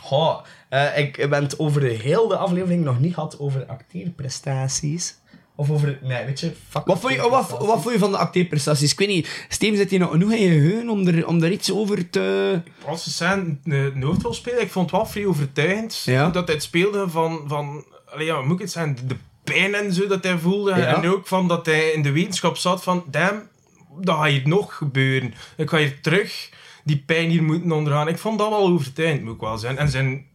Goh, eh, ik ben het over de hele aflevering nog niet gehad over acteerprestaties. Of over... Nee, weet je... Fuck
Wat vond, je, wat, wat vond je van de acteerprestaties? Ik weet niet, Steven zit hier nog genoeg in je geheugen om er, om er iets over te...
Als ze zijn een hoofdrol spelen, ik vond het wel vrij overtuigend.
Ja.
Dat hij het speelde van... van allee, ja, moet ik het zijn? De pijn en zo dat hij voelde.
Ja.
En ook van dat hij in de wetenschap zat van... Damn, dat gaat hier nog gebeuren. Ik ga hier terug die pijn hier moeten ondergaan. Ik vond dat wel overtuigend, moet ik wel zijn. En zijn,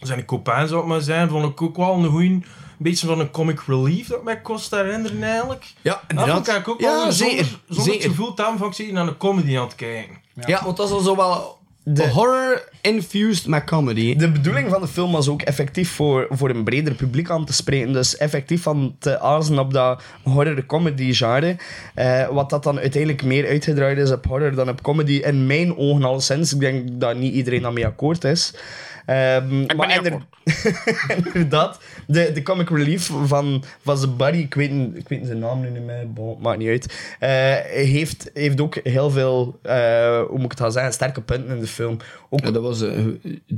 zijn copain, zou ik maar zijn, vond ik ook wel een goeie... Een beetje van een comic relief dat mij kost herinneren eigenlijk.
Ja,
Dat vond ik ook wel
Ja,
zonder,
zeker.
zonder
zeker.
het gevoel te hebben van ik zit naar een comedy aan het kijken.
Ja, want dat is al zo wel...
De-
horror infused met comedy.
De bedoeling van de film was ook effectief voor, voor een breder publiek aan te spreken. Dus effectief van te azen op dat horror comedy genre. Eh, wat dat dan uiteindelijk meer uitgedraaid is op horror dan op comedy. In mijn ogen al sinds. Ik denk dat niet iedereen daarmee akkoord is. Ehm, maar inderdaad, de, de comic relief van, van zijn buddy, ik weet, ik weet zijn naam nu niet meer, bon, maakt niet uit, eh, heeft, heeft ook heel veel, eh, hoe moet ik het gaan zeggen, sterke punten in de film. Ook
Ja, dat was... eh,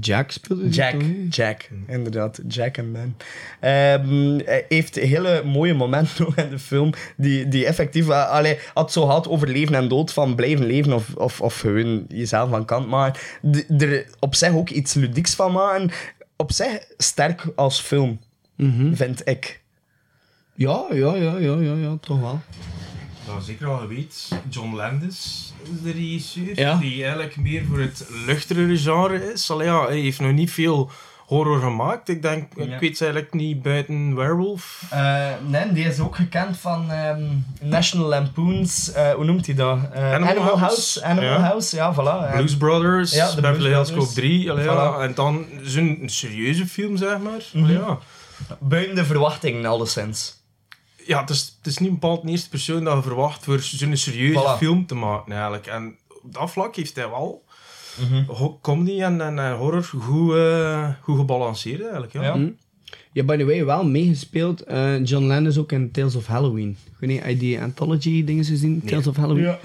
Jack speelde
Jack? Jack, inderdaad. Jack en Ben. Ehm, hij heeft hele mooie momenten in de film die, die effectief... Uh, allee, had zo gehad over leven en dood, van blijven leven of, of, of gewoon jezelf van kant maken. D- er op zich ook iets ludieks van maken. Op zich sterk als film, vind ik.
Ja, ja, ja, ja, ja, ja, toch wel.
Ja, zeker al weet. John Landis is de regisseur.
Ja.
Die eigenlijk meer voor het luchtigere genre is. Allee, ja, hij heeft nog niet veel horror gemaakt. Ik denk, ik weet eigenlijk niet buiten Werewolf.
Eh, nee, die is ook gekend van ehm, National Lampoons, eh, hoe noemt hij dat? Eh,
Animal House.
Animal
Ja.
House, ja, voilà.
Blues Brothers,
Ja, de
Beverly Hills. Cop 3. allee, ja.
Voilà.
En dan zo'n serieuze film, zeg maar.
Mhm.
Allee, ja.
Buiten de verwachtingen, alleszins.
ja, het is, het is niet bepaald de eerste persoon dat je verwacht voor zo'n serieuze
Voilà.
film te maken, eigenlijk. En op dat vlak heeft hij wel
Mhm.
ho- comedy en, en eh, horror goed, eh, goed gebalanceerd, eigenlijk. Ja.
Ja.
Hm? Ja, by the way, wel meegespeeld. eh, John Landis ook in Tales of Halloween. Ik weet niet, heb je die anthology dingen gezien? Tales of Halloween?
Ja.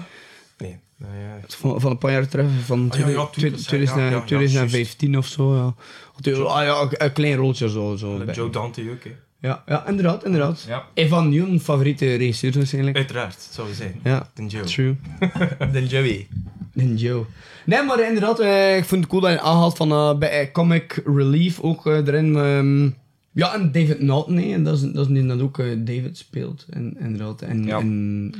Nee, nou ja.
Van, van een paar jaar terug, van
Ah, ja, ja,
twi-
tuurlijk,
twi-
ja, ja, ja, ja,
2015 of zo. Ja. Ah ja, een- een klein rolletje zo. zo bij-
Joe Dante ook, hè.
Ja, ja, inderdaad, inderdaad.
Ja.
Een van favoriete regisseurs waarschijnlijk.
Uiteraard, zou je zijn.
Ja,
De Joe.
true.
De Joey.
En Joe. Nee, maar inderdaad, eh, ik vond het cool dat je aanhaalt van eh, bij eh, Comic Relief ook eh, erin. ehm, ja, en David Naughton, hè, dat is, dat is die dat ook eh, David speelt. En, inderdaad. En,
Ja.
en,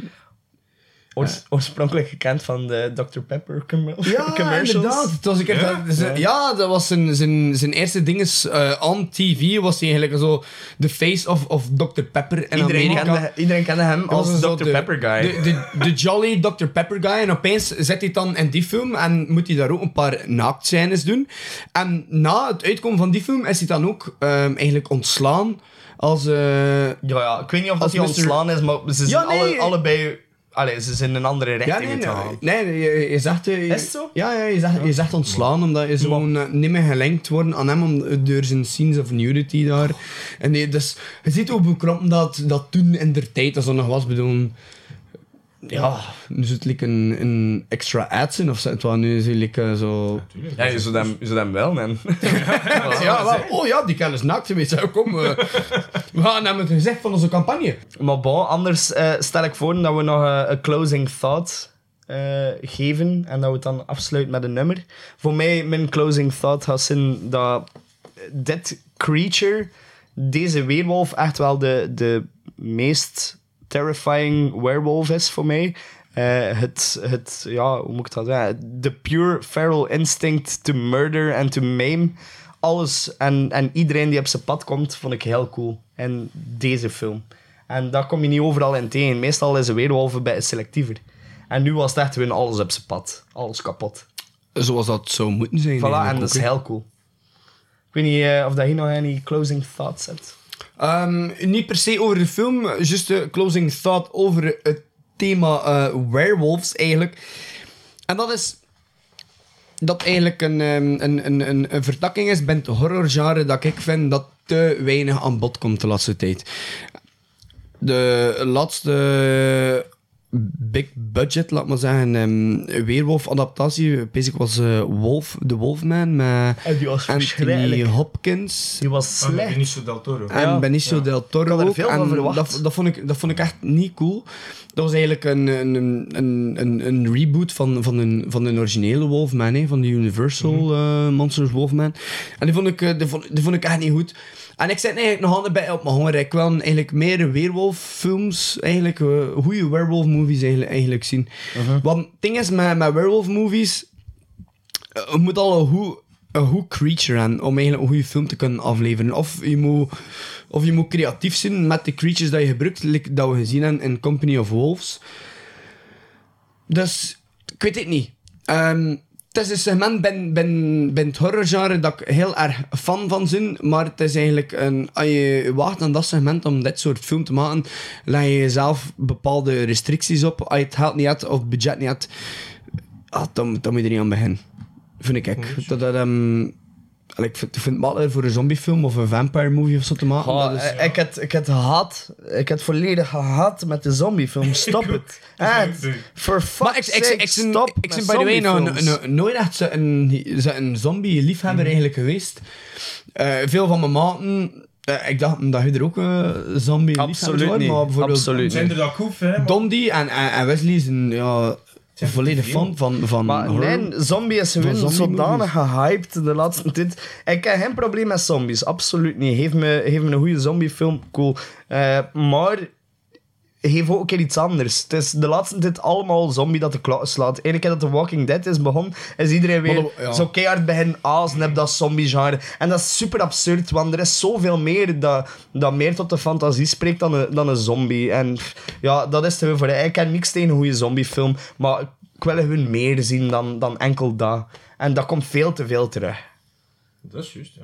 Oors- oorspronkelijk gekend van de Dr. Pepper commer-
ja,
commercials.
inderdaad. Het was een keer
Ja?
dat- ja? dat was zijn, zijn, zijn eerste dinges eh on TV. Was hij eigenlijk zo de face of, of Dr. Pepper in
Iedereen
Amerika.
kende, iedereen kende hem
Dat
als
zo
Dr.
de-
Pepper guy.
De, de, de jolly Dr. Pepper guy. En opeens zit hij dan in die film en moet hij daar ook een paar naaktscènes doen. En na het uitkomen van die film is hij dan ook ehm, eigenlijk ontslaan als... eh,
Ja, ja, ik weet niet of dat hij ontslaan is, maar ze zijn
Ja, nee.
alle, allebei... Allee, ze zijn in een andere
ja,
richting
nee,
gaan.
nee, nee, je, je zegt... eh,
Is het zo?
Ja, ja je, zegt, je zegt ontslaan, omdat je gewoon eh, niet meer gelinkt worden aan hem om, door zijn scenes of nudity daar. En nee, dus je ziet hoe bekrompen dat, dat toen in der tijd dat zo nog was, bedoel... Ja, nu zit like een, een extra ads in of zo. het wel, Nu is like, eh, zo...
Ja, je zou hem, je zou wel, man.
Ja, wel, oh ja, die kennis naakt geweest. Ja, Kom, eh, we gaan hem het gezegd van onze campagne.
Maar bon, anders eh, stel ik voor dat we nog eh, een closing thought eh, geven en dat we het dan afsluiten met een nummer. Voor mij, mijn closing thought gaat zijn dat dit creature, deze weerwolf, echt wel de, de meest terrifying werewolf is voor mij. Eh, het, het, ja, hoe moet ik dat zeggen? De pure feral instinct to murder and to maim. Alles en, en iedereen die op zijn pad komt, vond ik heel cool. En deze film. En dat kom je niet overal in tegen. Meestal is een weerwolf een beetje selectiever. En nu was het echt weer alles op zijn pad. Alles kapot.
Zoals dat zou moeten zijn.
Voilà, en dat is heel cool. Ik weet niet eh, of dat hier nog any closing thoughts hebt.
Ehm, niet per se over de film, just een closing thought over het thema eh, werewolves eigenlijk. En dat is dat eigenlijk een, ehm, een, een, een, een vertakking is binnen het horrorgenre dat ik vind dat te weinig aan bod komt de laatste tijd. De laatste big budget, laat maar zeggen, ehm weerwolf-adaptatie, basic was eh, Wolf, The Wolfman, met
En die was
Anthony. Hopkins.
Die was slecht.
Benicio del Toro.
En
Ja.
Benicio
Ja.
del Toro
Ik had er
ook.
veel van
en
verwacht.
Dat, dat, vond ik, dat vond ik echt niet cool. Dat was eigenlijk een, een, een, een, een reboot van, van, een, van een originele Wolfman, hè, van de Universal
Mhm.
eh, Monsters Wolfman. En die vond, ik, eh, die, vond, die vond ik echt niet goed. En ik zit eigenlijk nog altijd bij op mijn honger. Ik wil eigenlijk meer weerwolffilms, eigenlijk, eh, goede werewolf movies eigenlijk, eigenlijk zien.
Mhm.
Want het ding is met, met werewolf movies, eh, je moet al een goed, een goed creature hebben om eigenlijk een goede film te kunnen afleveren. Of je moet, of je moet creatief zijn met de creatures dat je gebruikt, like dat we gezien hebben in Company of Wolves. Dus, ik weet het niet. Ehm, het is een segment binnen ben, ben het horrorgenre dat ik heel erg fan van ben, maar het is eigenlijk een... Als je wacht aan dat segment om dit soort film te maken, leg je jezelf bepaalde restricties op. Als je het geld niet hebt of het budget niet hebt, ah, dan, dan moet je er niet aan beginnen. Vind ik. ik. Dat, dat, ehm, ik vind, ik vind het makkelijker voor een zombiefilm of een vampire movie of zo te maken.
Goh,
dat is,
eh, ik, had, ik had gehad. Ik had volledig gehad met de zombiefilm. Stop het. For
maar ik,
fuck's
ik, ik,
sake,
ik,
stop
ik, ben by the way nog een, een- nooit echt een, zo een zombie-liefhebber eigenlijk geweest. Eh, veel van mijn maten... eh, ik dacht dat je er ook uh, zombie-liefhebber
Absoluut niet.
maar bijvoorbeeld...
Absoluut
Zijn er dat goed, hè?
Dondi en, en, en Wesley zijn ja, volledig fan van, van
Maar
horror.
nee, zombie is gewoon
zombie
zodanig gehyped de laatste tijd. Ik heb geen probleem met zombies, absoluut niet. Geef me, geef me een goede zombiefilm, cool. Eh, maar geef ook een keer iets anders. Het is de laatste tijd allemaal zombie dat de klok slaat. Ene keer dat The Walking Dead is begonnen, is iedereen weer
Maar dat- ja.
zo keihard beginnen azen heb dat zombie-genre. En dat is super absurd, want er is zoveel meer dat, dat meer tot de fantasie spreekt dan een, dan een zombie. En ja, dat is te veel voor. Ik ken niks tegen een goede zombiefilm, maar ik wil gewoon meer zien dan, dan enkel dat. En dat komt veel te veel terug.
Dat is juist, ja.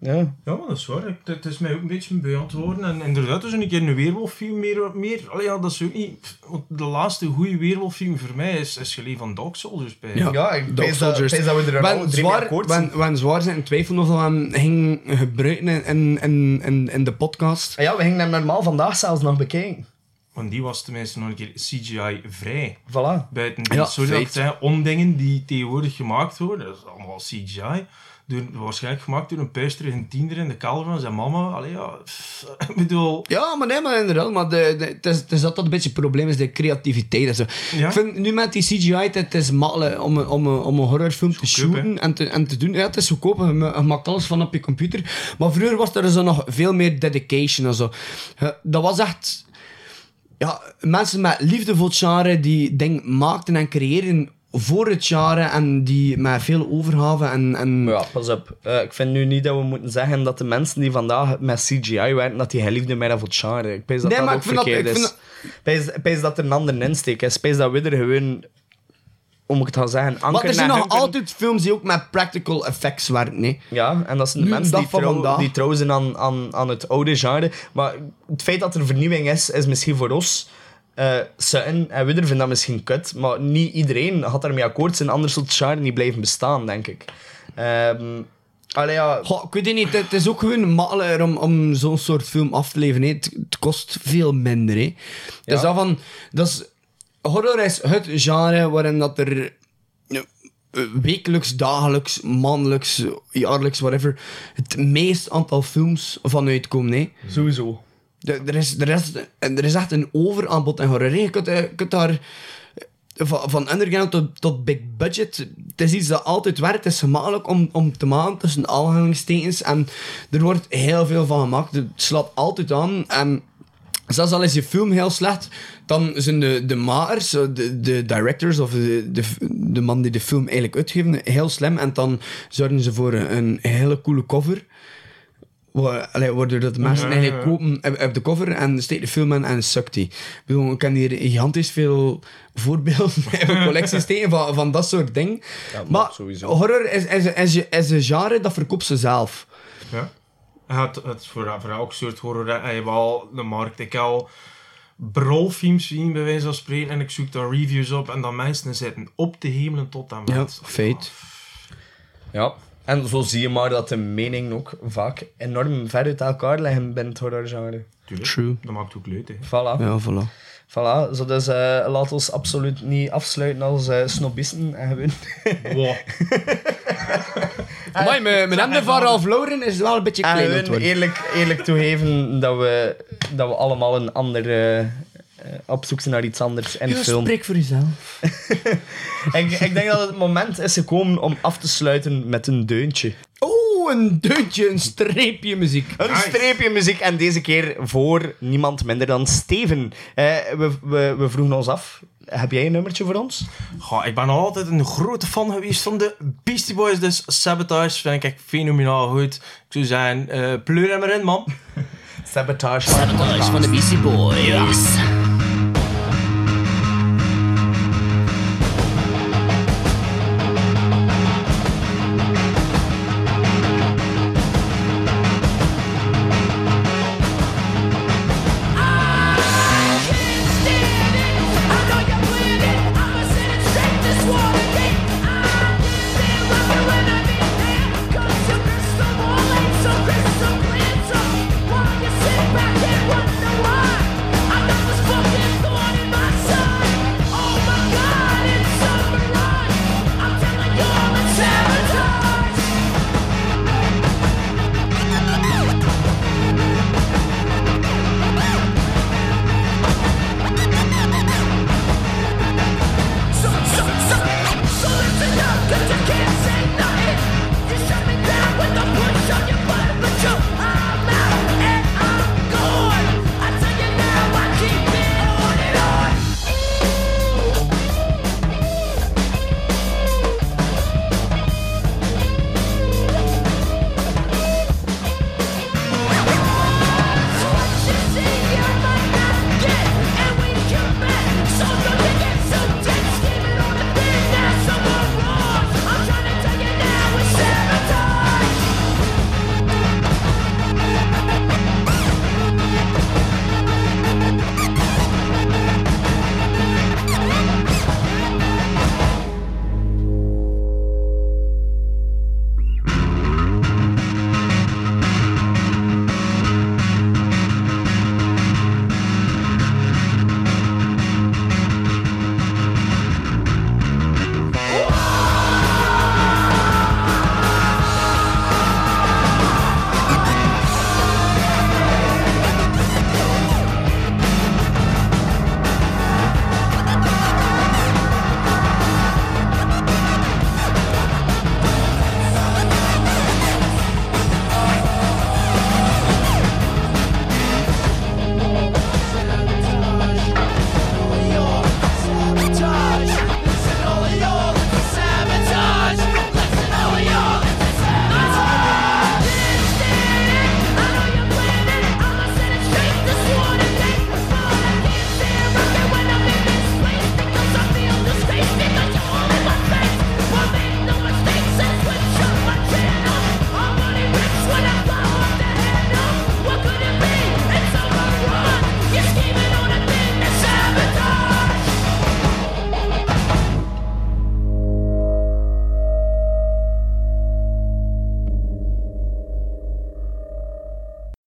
Ja.
Ja, maar dat is waar. Het is mij ook een beetje beantwoorden. En inderdaad, dus een keer een weerwolffilm meer... meer allee, ja, dat is ook niet... De laatste goede weerwolffilm voor mij is, is van Dog Soldiers bij.
Ja, ik
Dog
dat-
Soldiers.
pees dat we er mee
zwaar, wen zwaar zijn in twijfel of dat we hem gingen gebruiken in, in, in, in, de podcast.
Ja, we gingen hem normaal vandaag zelfs nog bekijken.
Want die was tenminste nog een keer CGI-vrij.
Voilà.
Buiten die
Ja,
sorry dat ondingen die tegenwoordig gemaakt worden. Dat is allemaal CGI. Door, waarschijnlijk gemaakt door een puisterige tiener in de kelder van zijn mama. Allee, ja, pff, ik bedoel...
Ja, maar nee, maar inderdaad. Maar de, de, het, is, het is dat dat een beetje het probleem is, de creativiteit en zo.
Ja.
Ik vind nu met die CGI, het, het is makkelijk om, een- om, om een horrorfilm te shooten en te, en te doen. Ja, het is goedkoop, je, ma- je maakt alles van op je computer. Maar vroeger was er zo nog veel meer dedication en zo. Dat was echt... Ja, mensen met liefde voor het genre die dingen maakten en creëren voor het genre en die met veel overgave en... en
Maar ja, pas op. Eh, ik vind nu niet dat we moeten zeggen dat de mensen die vandaag met CGI werken, dat die geen liefde meer voor het genre. Ik pees dat
Nee,
dat
maar
ook
ik vind dat-
verkeerd
ik
is. pees, pees dat er een andere insteek is. Ik pees dat we er gewoon, om ik het gaan zeggen,
maar
anker
er zijn nog altijd films die ook met practical effects werken, nee.
Ja, en dat zijn de
Nu,
mensen die trouw, die trouw zijn aan, aan, aan het oude genre. Maar het feit dat er vernieuwing is, is misschien voor ons... eh Sutton en Widder vinden dat misschien kut, maar niet iedereen had daarmee akkoord zijn, anders zou het genre niet blijven bestaan, denk ik. Ehm allee, ja,
Goh, ik weet het niet, het is ook gewoon makkelijker om, om zo'n soort film af te leveren. Het, het kost veel minder. Hè. Dus dat van, dat is, horror is het genre waarin dat er ja, eh, wekelijks, dagelijks, maandelijks, jaarlijks, whatever, het meest aantal films vanuit komen. Hè.
sowieso.
De- Er is, er, is, er is echt een overaanbod aan horror. Je kunt, eh, je daar eh, van, van underground tot, tot big budget. Het is iets dat altijd werkt. Het is gemakkelijk om, om te maken tussen aanhalingstekens. En er wordt heel veel van gemaakt. Het slaat altijd aan. En zelfs al is je film heel slecht, dan zijn de, de makers, zo de, de directors of de, de, de man die de film eigenlijk uitgeven, heel slim. En dan zorgen ze voor een hele coole cover. Allee, Waardoor dat de mensen
Ja,
eigenlijk
ja.
kopen op, op de cover en steekt de film in en sukt die. Ik bedoel, ik kan hier gigantisch veel voorbeelden in mijn collectie steken van, van dat soort dingen. maar
sowieso.
horror is, is, is, is, is een genre dat verkoopt ze zelf.
Ja. Het, het voor, voor elk soort horror je wel de markt. Ik heb al brolfilms zien, bij wijze van spreken, en ik zoek daar reviews op en dan mensen zitten op de hemelen tot aan
Ja,
met.
feit.
Ja. En zo zie je maar dat de meningen ook vaak enorm ver uit elkaar liggen binnen het horrorgenre.
Tuurlijk,
True.
dat maakt ook leuk, hè.
Voilà.
Ja, voilà.
Voilà. Zo dus eh, laat ons absoluut niet afsluiten als eh snobisten en gewoon...
Wow.
Maar met, met hem de van Ralph Lauren is wel een beetje
En
klein worden.
eerlijk, eerlijk toegeven dat we, dat we allemaal een andere... eh, op zoek zijn naar iets anders in
Ja,
film.
spreek voor jezelf.
Ik, ik denk dat het moment is gekomen om af te sluiten met een deuntje.
Oeh, een deuntje, een streepje muziek.
Een streepje muziek en deze keer voor niemand minder dan Steven. Eh, we, we, we vroegen ons af, heb jij een nummertje voor ons?
Goh, ik ben altijd een grote fan geweest van de Beastie Boys, dus Sabotage vind ik echt fenomenaal goed. Ik zou zeggen, eh pleur hem erin, man.
Sabotage.
Sabotage van de Beastie Boys.